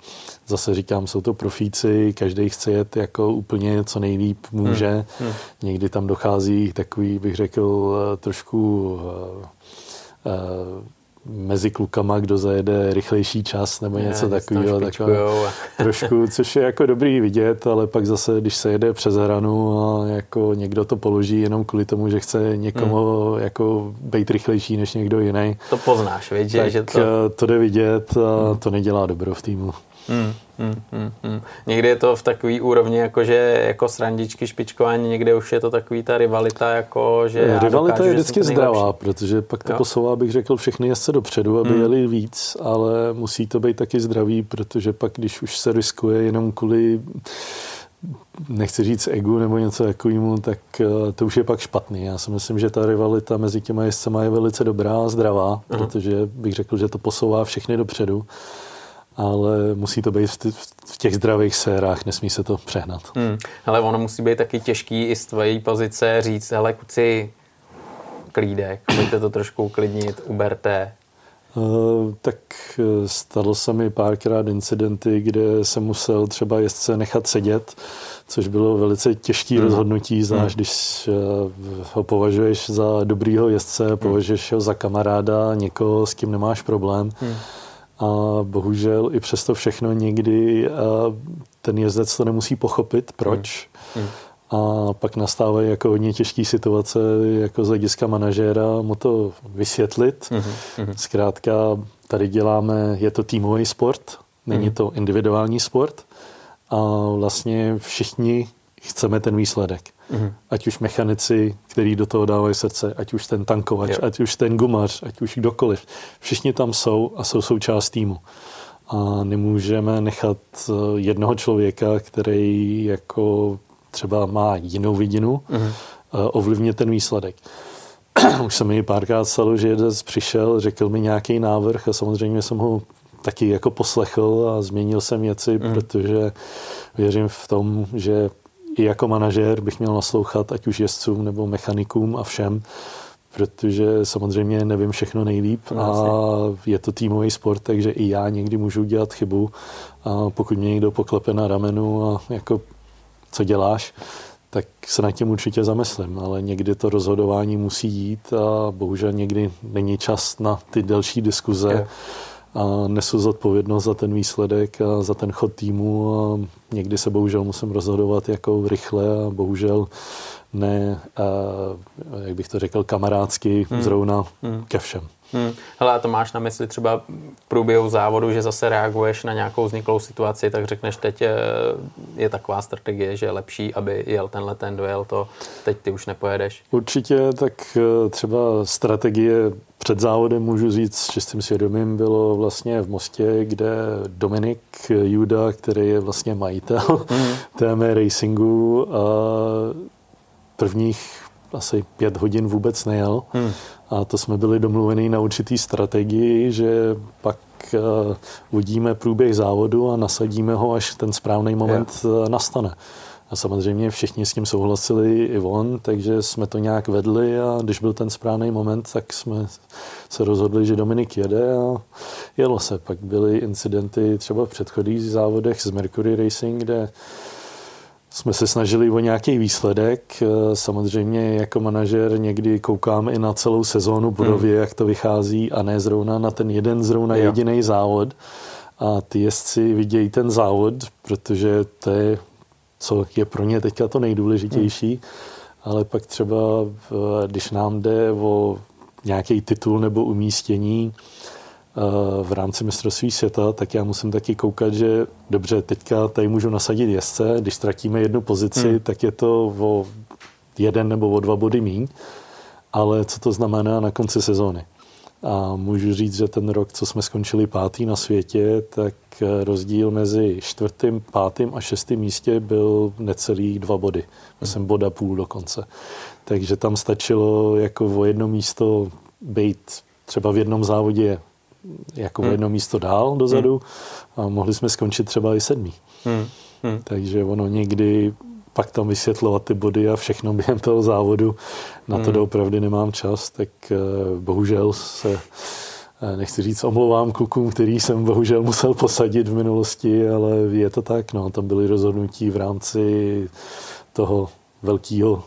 zase říkám, jsou to profíci, každý chce jet jako úplně co nejlíp může. Hmm. Hmm. Někdy tam dochází takový, bych řekl, eh, trošku uh, mezi klukama, kdo zajede rychlejší čas nebo něco takového. trošku, což je jako dobrý vidět, ale pak zase, když se jede přes hranu a jako někdo to položí jenom kvůli tomu, že chce někomu hmm. jako být rychlejší než někdo jiný. To poznáš, víš, že, že to... to jde vidět a hmm. to nedělá dobro v týmu. Hmm, hmm, hmm, hmm. Někdy je to v takový úrovni, jako že jako srandičky, špičkování, někde už je to takový ta rivalita, jako že Rivalita dokážu, je vždycky zdravá, protože pak to jo. posouvá, bych řekl, všechny jezdce dopředu, aby hmm. jeli víc, ale musí to být taky zdravý, protože pak, když už se riskuje jenom kvůli nechci říct egu nebo něco takovému, tak eh, to už je pak špatný. Já si myslím, že ta rivalita mezi těma jezdcema je velice dobrá a zdravá, uh-huh. protože bych řekl, že to posouvá všechny dopředu ale musí to být v těch zdravých sférách, nesmí se to přehnat. Hmm. Ale ono musí být taky těžký i z tvojí pozice říct, hele kuci, klídek, pojďte to trošku uklidnit, uberte. Uh, tak eh, stalo se mi párkrát incidenty, kde jsem musel třeba jezdce nechat sedět, což bylo velice těžké hmm. rozhodnutí, zvlášť hmm. když uh, ho považuješ za dobrýho jezdce, hmm. považuješ ho za kamaráda, někoho, s kým nemáš problém. Hmm a bohužel i přesto všechno někdy ten jezdec to nemusí pochopit, proč. Hmm. Hmm. A pak nastávají jako hodně těžké situace jako z hlediska manažéra mu to vysvětlit. Hmm. Hmm. Zkrátka tady děláme, je to týmový sport, není hmm. to individuální sport a vlastně všichni chceme ten výsledek. Mm-hmm. Ať už mechanici, který do toho dávají srdce, ať už ten tankovač, jo. ať už ten gumař, ať už kdokoliv. Všichni tam jsou a jsou součást týmu. A nemůžeme nechat eh, jednoho člověka, který jako třeba má jinou vidinu, mm-hmm. ovlivnit ten výsledek. už se mi párkrát stalo, že jeden přišel, řekl mi nějaký návrh a samozřejmě jsem ho taky jako poslechl a změnil jsem věci, mm. protože věřím v tom, že i jako manažer bych měl naslouchat ať už jezdcům nebo mechanikům a všem, protože samozřejmě nevím všechno nejlíp no, a je to týmový sport, takže i já někdy můžu dělat chybu a pokud mě někdo poklepe na ramenu a jako co děláš, tak se nad tím určitě zamyslím, ale někdy to rozhodování musí jít a bohužel někdy není čas na ty delší diskuze. A nesu zodpovědnost za ten výsledek a za ten chod týmu a někdy se bohužel musím rozhodovat jako rychle a bohužel ne, a, jak bych to řekl, kamarádsky hmm. zrovna hmm. ke všem. Hmm. Hele, a to máš na mysli třeba v průběhu závodu, že zase reaguješ na nějakou vzniklou situaci, tak řekneš, teď je, je taková strategie, že je lepší, aby jel tenhle ten dojel to, teď ty už nepojedeš. Určitě, tak eh, třeba strategie před závodem můžu říct s čistým svědomím bylo vlastně v Mostě, kde Dominik Juda, který je vlastně majitel mm. TM Racingu a prvních asi pět hodin vůbec nejel. Hmm. A to jsme byli domluveni na určitý strategii, že pak uh, uvidíme průběh závodu a nasadíme ho, až ten správný moment yeah. nastane. A samozřejmě všichni s tím souhlasili i on, takže jsme to nějak vedli a když byl ten správný moment, tak jsme se rozhodli, že Dominik jede a jelo se. Pak byly incidenty třeba v předchodních závodech z Mercury Racing, kde jsme se snažili o nějaký výsledek. Samozřejmě jako manažer někdy koukám i na celou sezónu budově, hmm. jak to vychází a ne zrovna na ten jeden zrovna jediný závod. A ty jezdci vidějí ten závod, protože to je co je pro ně teďka to nejdůležitější, hmm. ale pak třeba, když nám jde o nějaký titul nebo umístění eh, v rámci mistrovství světa, tak já musím taky koukat, že dobře, teďka tady můžu nasadit jezdce, když ztratíme jednu pozici, hmm. tak je to o jeden nebo o dva body míň, ale co to znamená na konci sezóny. A můžu říct, že ten rok, co jsme skončili pátý na světě, tak rozdíl mezi čtvrtým, pátým a šestým místě byl necelý dva body. Já jsem boda půl dokonce. Takže tam stačilo jako o jedno místo být třeba v jednom závodě jako hmm. jedno místo dál dozadu hmm. a mohli jsme skončit třeba i sedmý. Hmm. Hmm. Takže ono někdy pak tam vysvětlovat ty body a všechno během toho závodu. Na to hmm. doopravdy nemám čas, tak eh, bohužel se eh, nechci říct omlouvám klukům, který jsem bohužel musel posadit v minulosti, ale je to tak, no, tam byly rozhodnutí v rámci toho velkého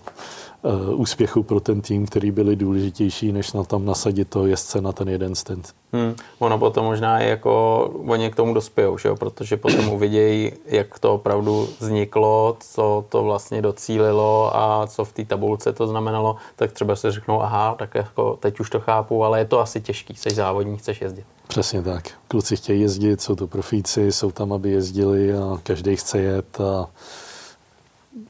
Eh, úspěchu pro ten tým, který byly důležitější, než na tam nasadit to jezdce na ten jeden stand. Hmm. Ono potom možná i jako oni k tomu dospějou, že jo? protože potom uvidějí, jak to opravdu vzniklo, co to vlastně docílilo a co v té tabulce to znamenalo, tak třeba se řeknou, aha, tak jako teď už to chápu, ale je to asi těžký, jsi závodník, chceš jezdit. Přesně tak. Kluci chtějí jezdit, jsou to profíci, jsou tam, aby jezdili a každý chce jet a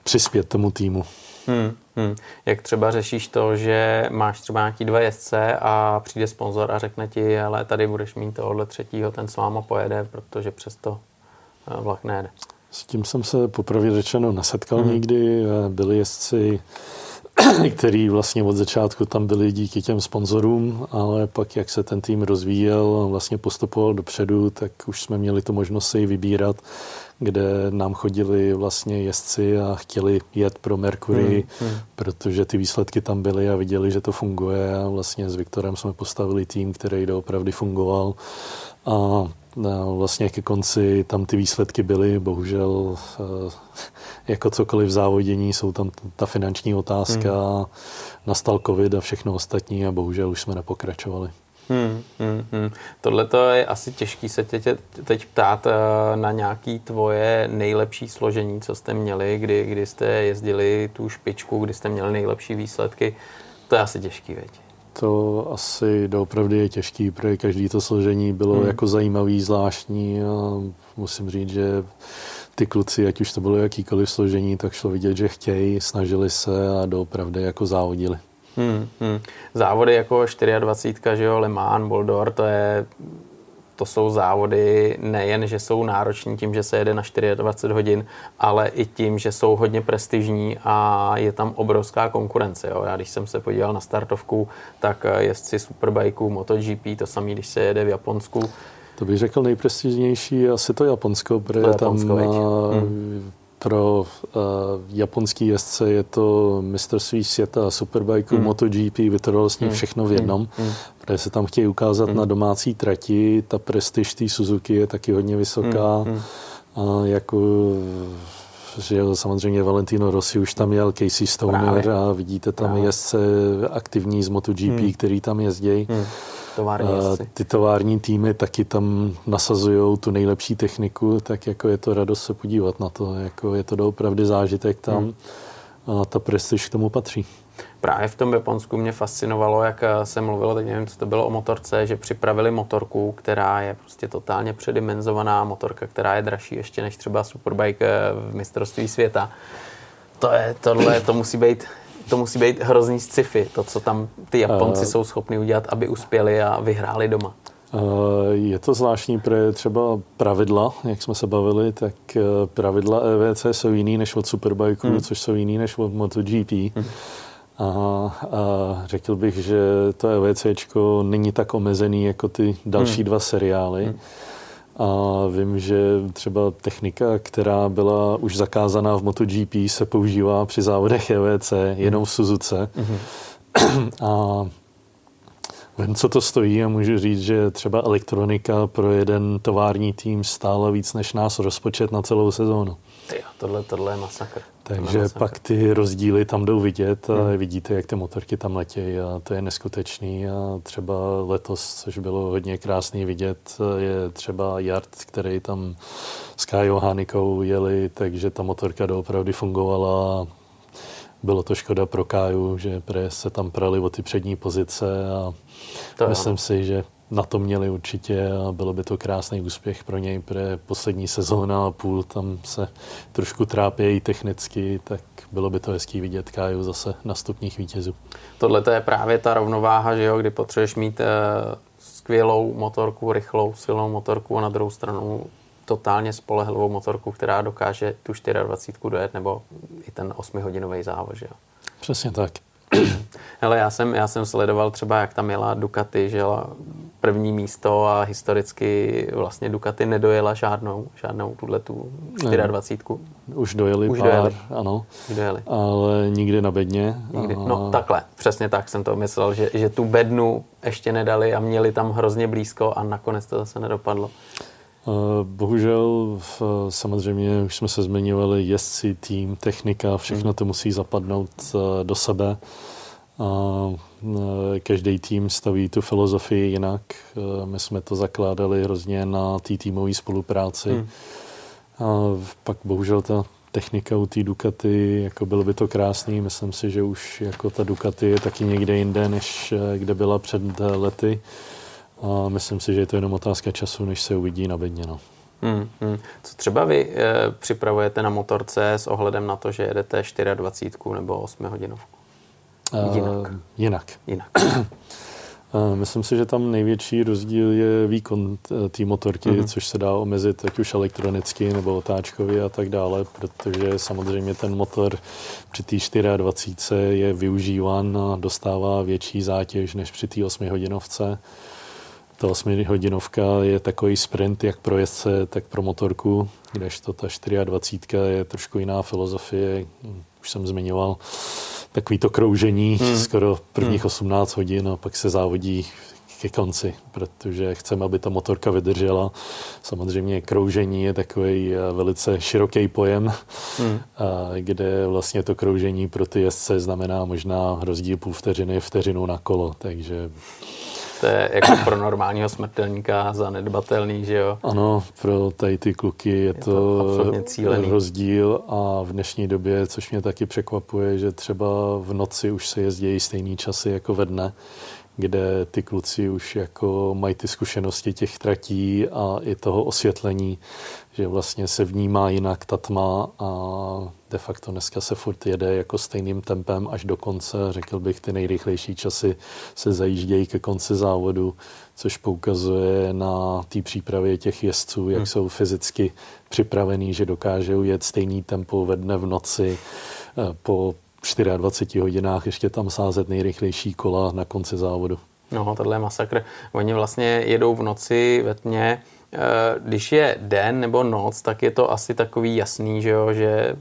přispět tomu týmu. Hmm, hmm. Jak třeba řešíš to, že máš třeba nějaký dva jezdce a přijde sponzor a řekne ti, ale tady budeš mít tohle třetího, ten s váma pojede, protože přesto eh, vlak nejede. S tím jsem se popravě řečeno nesetkal hmm. nikdy. Byli jezdci, který vlastně od začátku tam byli díky těm sponzorům, ale pak jak se ten tým rozvíjel a vlastně postupoval dopředu, tak už jsme měli tu možnost si vybírat kde nám chodili vlastně jezdci a chtěli jet pro Mercury, hmm, hmm. protože ty výsledky tam byly a viděli, že to funguje a vlastně s Viktorem jsme postavili tým, který doopravdy fungoval a vlastně ke konci tam ty výsledky byly, bohužel eh, jako cokoliv v závodění jsou tam ta finanční otázka, hmm. nastal covid a všechno ostatní a bohužel už jsme nepokračovali. Hmm, hmm, hmm. Tohle to je asi těžký se tě, teď ptát eh, na nějaký tvoje nejlepší složení, co jste měli, kdy, kdy jste jezdili tu špičku, kdy jste měli nejlepší výsledky. To je asi těžký, věď. To asi doopravdy je těžký, protože každý to složení bylo hmm. jako zajímavý, zvláštní a musím říct, že ty kluci, ať už to bylo jakýkoliv složení, tak šlo vidět, že chtějí, snažili se a doopravdy jako závodili. Hmm, hmm. Závody jako 24, že jo, Le Mans, Boldor, to je to jsou závody nejen, že jsou nároční tím, že se jede na 24 hodin, ale i tím, že jsou hodně prestižní a je tam obrovská konkurence. Jo. Já když jsem se podíval na startovku, tak jezdci Superbikeů, MotoGP, to samé, když se jede v Japonsku. To bych řekl nejprestižnější asi to Japonsko, protože to Japonsko, tam hmm pro uh, japonský jezdce je to mistrovství světa Superbike, hmm. MotoGP, vytrvalo vlastně hmm. všechno v jednom, hmm. protože se tam chtějí ukázat hmm. na domácí trati, ta prestiž té Suzuki je taky hodně vysoká. Hmm. A jako že samozřejmě Valentino Rossi už tam jel, Casey Stoner Právě. a vidíte tam Právě. jezdce aktivní z MotoGP, hmm. který tam jezdí. Hmm tovární Ty tovární týmy taky tam nasazují tu nejlepší techniku, tak jako je to radost se podívat na to. Jako je to doopravdy zážitek tam hmm. a ta prestiž k tomu patří. Právě v tom Japonsku mě fascinovalo, jak se mluvilo, teď nevím, co to bylo o motorce, že připravili motorku, která je prostě totálně předimenzovaná, motorka, která je dražší ještě než třeba Superbike v mistrovství světa. To je, tohle, to musí být to musí být hrozný sci-fi, to, co tam ty Japonci uh, jsou schopni udělat, aby uspěli a vyhráli doma. Uh, je to zvláštní, protože třeba pravidla, jak jsme se bavili, tak uh, pravidla EVC jsou jiný než od Superbike, hmm. což jsou jiný než od MotoGP. Hmm. A, a řekl bych, že to EVC není tak omezený jako ty další hmm. dva seriály. Hmm. A vím, že třeba technika, která byla už zakázaná v MotoGP, se používá při závodech EVC jenom v Suzuce. Hmm. A Vím, co to stojí a můžu říct, že třeba elektronika pro jeden tovární tým stála víc než nás rozpočet na celou sezónu. Tyjo, tohle, tohle je masakr. Takže pak ty rozdíly tam jdou vidět a hmm. vidíte, jak ty motorky tam letějí a to je neskutečný. A třeba letos, což bylo hodně krásný vidět, je třeba Yard, který tam s Kajou Hanikou jeli, takže ta motorka doopravdy fungovala bylo to škoda pro Káju, že se tam prali o ty přední pozice a to myslím je. si, že na to měli určitě a bylo by to krásný úspěch pro něj, pro poslední sezóna a půl tam se trošku trápějí technicky, tak bylo by to hezký vidět Káju zase na stupních vítězů. Tohle to je právě ta rovnováha, že jo, kdy potřebuješ mít uh, skvělou motorku, rychlou, silnou motorku a na druhou stranu totálně spolehlivou motorku, která dokáže tu 24 dojet, nebo i ten 8-hodinový závod, že jo? Přesně tak. Hele, já jsem, já jsem sledoval třeba, jak tam jela Ducati, že jela první místo a historicky vlastně Ducati nedojela žádnou, žádnou tuhle tu 24. Ne, už dojeli už pár, dojeli. ano. Už dojeli. Ale nikdy na bedně. Nikdy. A... No takhle, přesně tak jsem to myslel, že, že tu bednu ještě nedali a měli tam hrozně blízko a nakonec to zase nedopadlo. Bohužel samozřejmě už jsme se zmiňovali jezdci, tým, technika, všechno to musí zapadnout eh, do sebe. Eh, každý tým staví tu filozofii jinak. Eh, my jsme to zakládali hrozně na té týmové spolupráci. Hmm. A pak bohužel ta technika u té Ducati, jako bylo by to krásný. Myslím si, že už jako ta Ducati je taky někde jinde, než kde byla před lety. A myslím si, že je to jenom otázka času, než se uvidí na bedně. No. Hmm, hmm. Co třeba vy e, připravujete na motorce s ohledem na to, že jedete 24 nebo 8 hodinovku? Jinak. Uh, jinak. Jinak. Myslím si, že tam největší rozdíl je výkon té motorky, mm-hmm. což se dá omezit ať už elektronicky nebo otáčkově a tak dále, protože samozřejmě ten motor při té 24 je využíván a dostává větší zátěž než při té 8 hodinovce. Ta 8 hodinovka je takový sprint jak pro jezdce, tak pro motorku, kdežto ta 24 je trošku jiná filozofie, už jsem zmiňoval, takový to kroužení hmm. skoro prvních hmm. 18 hodin a pak se závodí ke konci, protože chceme, aby ta motorka vydržela. Samozřejmě kroužení je takový eh, velice široký pojem, hmm. kde vlastně to kroužení pro ty jezdce znamená možná rozdíl půl vteřiny, vteřinu na kolo, takže to je jako pro normálního smrtelníka zanedbatelný, že jo? Ano, pro tady ty kluky je, je to, to rozdíl a v dnešní době, což mě taky překvapuje, že třeba v noci už se jezdí stejný časy jako ve dne, kde ty kluci už jako mají ty zkušenosti těch tratí a i toho osvětlení, že vlastně se vnímá jinak ta tma a de facto dneska se furt jede jako stejným tempem až do konce. Řekl bych, ty nejrychlejší časy se zajíždějí ke konci závodu, což poukazuje na té přípravě těch jezdců, jak hmm. jsou fyzicky připravení, že dokážou jet stejný tempo ve dne v noci eh, po 24 hodinách ještě tam sázet nejrychlejší kola na konci závodu. No, tohle je masakr. Oni vlastně jedou v noci ve tmě. Eh, když je den nebo noc, tak je to asi takový jasný, že, jo, že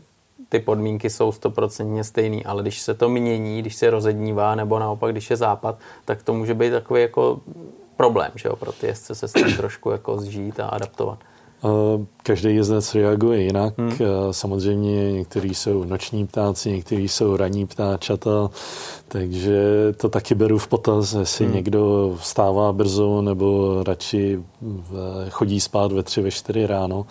ty podmínky jsou stoprocentně stejný, ale když se to mění, když se rozednívá, nebo naopak, když je západ, tak to může být takový jako problém, že jo, pro ty jezdce se s tím trošku jako zžít a adaptovat. Každý jezdec reaguje jinak. Hmm. Samozřejmě někteří jsou noční ptáci, někteří jsou ranní ptáčata, takže to taky beru v potaz, jestli hmm. někdo vstává brzo nebo radši chodí spát ve tři, ve čtyři ráno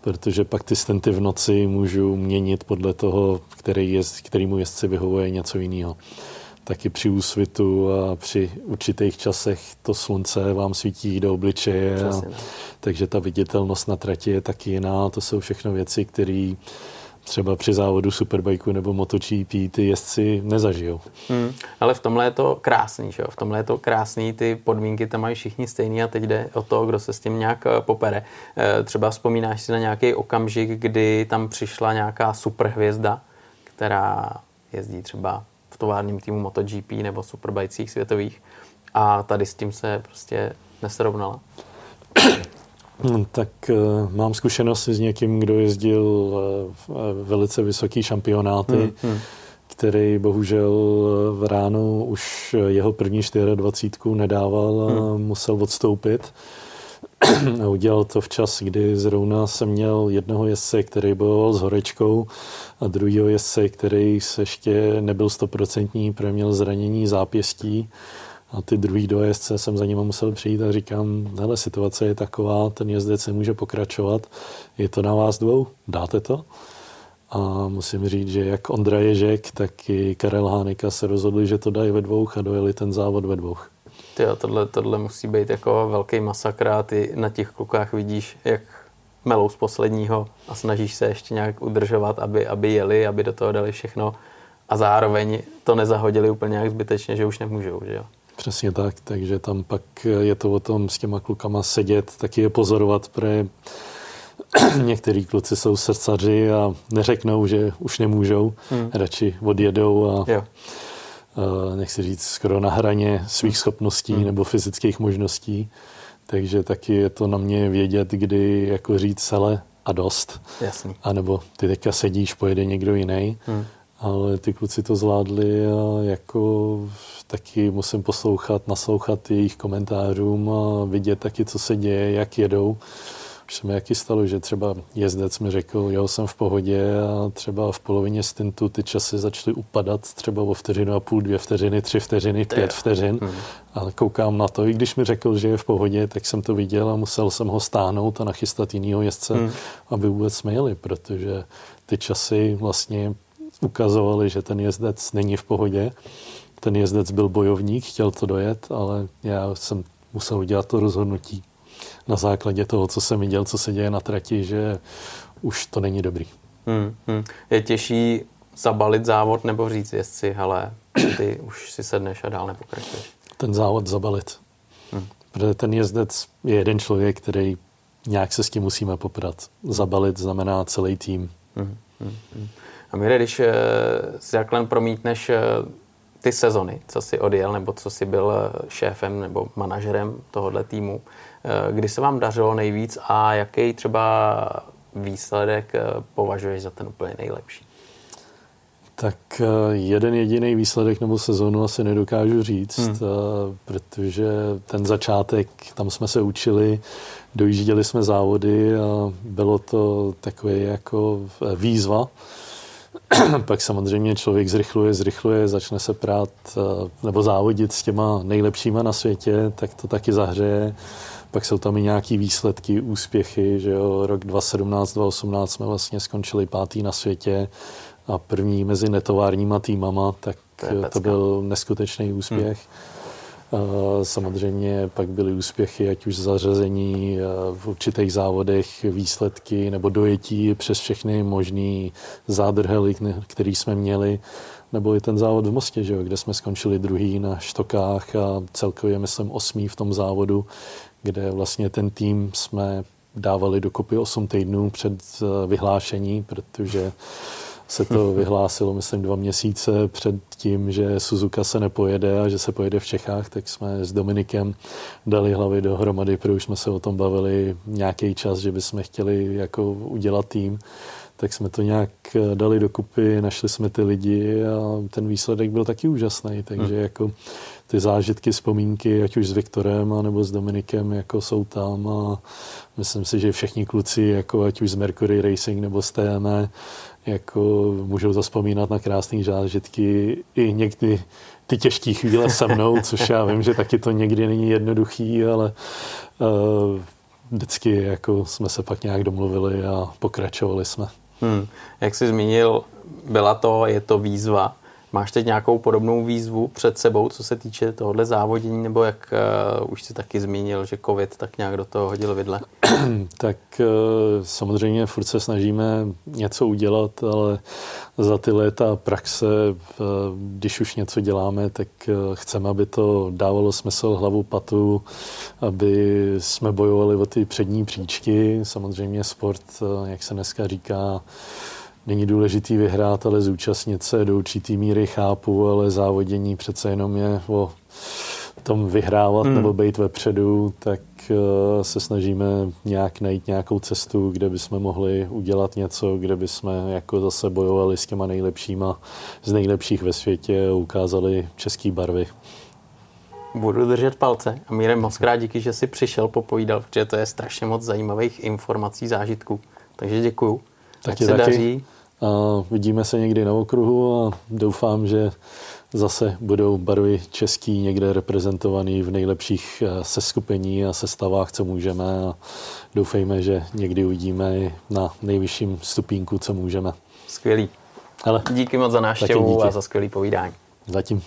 protože pak ty stenty v noci můžu měnit podle toho, který jest, kterýmu jezdci vyhovuje něco jiného. Taky při úsvitu a při určitých časech to slunce vám svítí do obličeje. A, takže ta viditelnost na trati je taky jiná. To jsou všechno věci, které třeba při závodu Superbikeu nebo MotoGP ty jezdci nezažijou. Hmm, ale v tomhle je to krásný, že jo? V tomhle je to krásný, ty podmínky tam mají všichni stejný a teď jde o to, kdo se s tím nějak eh, popere. Eh, třeba vzpomínáš si na nějaký okamžik, kdy tam přišla nějaká superhvězda, která jezdí třeba v továrním týmu MotoGP nebo superbajcích světových a tady s tím se prostě nesrovnala. Hmm, tak uh, mám zkušenosti s někým, kdo jezdil uh, velice vysoký šampionáty, hmm, hmm. který bohužel v ránu už jeho první 24 nedával a hmm. musel odstoupit. A udělal to včas, kdy zrovna jsem měl jednoho jezdce, který bojoval s horečkou a druhého jezdce, který se ještě nebyl stoprocentní, protože měl zranění zápěstí a ty druhý dva jezdce jsem za nimi musel přijít a říkám, hele, situace je taková, ten jezdec nemůže pokračovat, je to na vás dvou, dáte to? A musím říct, že jak Ondra Ježek, tak i Karel Hánika se rozhodli, že to dají ve dvou a dojeli ten závod ve dvou. Tyjo, tohle, tohle musí být jako velký masakr a ty na těch klukách vidíš, jak melou z posledního a snažíš se ještě nějak udržovat, aby, aby jeli, aby do toho dali všechno a zároveň to nezahodili úplně nějak zbytečně, že už nemůžou, že jo? Přesně tak, takže tam pak je to o tom s těma klukama sedět, taky je pozorovat, protože některý kluci jsou srdcaři a neřeknou, že už nemůžou, hmm. radši odjedou a jo. Nechci říct skoro na hraně svých schopností hmm. nebo fyzických možností. Takže taky je to na mě vědět, kdy jako říct hele a dost. Jasný. A nebo ty teďka sedíš, pojede někdo jiný. Hmm ale ty kluci to zvládli a jako taky musím poslouchat, naslouchat jejich komentářům a vidět taky, co se děje, jak jedou. Už se mi jaký stalo, že třeba jezdec mi řekl, jo, jsem v pohodě a třeba v polovině stintu ty časy začaly upadat třeba o vteřinu a půl, dvě vteřiny, tři vteřiny, pět vteřin. Hmm. A koukám na to, i když mi řekl, že je v pohodě, tak jsem to viděl a musel jsem ho stáhnout a nachystat jinýho jezdce, hmm. aby vůbec jsme jeli, protože ty časy vlastně ukazovali, že ten jezdec není v pohodě. Ten jezdec byl bojovník, chtěl to dojet, ale já jsem musel udělat to rozhodnutí na základě toho, co jsem viděl, co se děje na trati, že už to není dobrý. Hmm, hmm. Je těžší zabalit závod nebo říct jezdci, hele, ty už si sedneš a dál nepokračuješ? Ten závod zabalit. Hmm. Protože ten jezdec je jeden člověk, který nějak se s tím musíme poprat. Zabalit znamená celý tým. Hmm, hmm, hmm. A Mire, když eh, si takhle promítneš eh, ty sezony, co jsi odjel, nebo co jsi byl eh, šéfem nebo manažerem tohohle týmu, kdy se vám dařilo nejvíc a jaký třeba výsledek považuješ za ten úplně nejlepší? Tak jeden jediný výsledek nebo sezonu asi nedokážu říct, hmm. protože ten začátek, tam jsme se učili, dojížděli jsme závody a bylo to takové jako výzva. pak samozřejmě člověk zrychluje, zrychluje, začne se prát eh, nebo závodit s těma nejlepšíma na světě, tak to taky zahřeje. Pak jsou tam i nějaký výsledky, úspěchy, že jo, rok 2017, 2018 jsme vlastně skončili pátý na světě a první mezi netovárníma týmama, tak to, to byl neskutečný úspěch. Hmm. Samozřejmě pak byly úspěchy, ať už zařazení v určitých závodech, výsledky nebo dojetí přes všechny možný zádrhely, který jsme měli, nebo i ten závod v Mostě, že jo, kde jsme skončili druhý na štokách a celkově myslím osmý v tom závodu, kde vlastně ten tým jsme dávali dokopy 8 týdnů před eh, vyhlášení, protože se to vyhlásilo, myslím, dva měsíce před tím, že Suzuka se nepojede a že se pojede v Čechách, tak jsme s Dominikem dali hlavy dohromady, protože už jsme se o tom bavili nějaký čas, že bychom chtěli jako udělat tým. Tak jsme to nějak dali dokupy, našli jsme ty lidi a ten výsledek byl taky úžasný, takže hmm. jako ty zážitky, vzpomínky, ať už s Viktorem nebo s Dominikem, jako jsou tam a myslím si, že všichni kluci, jako ať už z Mercury Racing nebo z TME, jako můžou zaspomínat na krásné zážitky i někdy ty těžké chvíle se mnou, což já vím, že taky to někdy není jednoduchý, ale uh, vždycky jako jsme se pak nějak domluvili a pokračovali jsme. Hmm. Jak jsi zmínil, byla to, je to výzva. Máš teď nějakou podobnou výzvu před sebou, co se týče tohohle závodění, nebo jak uh, už si taky zmínil, že covid tak nějak do toho hodil vidle? tak uh, samozřejmě furt se snažíme něco udělat, ale za ty léta praxe, uh, když už něco děláme, tak uh, chceme, aby to dávalo smysl hlavu patu, aby jsme bojovali o ty přední příčky. Samozřejmě sport, uh, jak se dneska říká, není důležitý vyhrát, ale zúčastnit se do určitý míry chápu, ale závodění přece jenom je o tom vyhrávat hmm. nebo být vepředu, tak uh, se snažíme nějak najít nějakou cestu, kde bychom mohli udělat něco, kde bychom jako zase bojovali s těma nejlepšíma z nejlepších ve světě a ukázali český barvy. Budu držet palce. A Míre, moc krát díky, že jsi přišel, popovídal, protože to je strašně moc zajímavých informací, zážitků. Takže děkuju. Tak se taky. daří. A vidíme se někdy na okruhu a doufám, že zase budou barvy český někde reprezentovaný v nejlepších eh, seskupení a sestavách, co můžeme a doufejme, že někdy uvidíme na nejvyšším stupínku, co můžeme. Skvělý. Ale díky moc za návštěvu a za skvělý povídání. Zatím.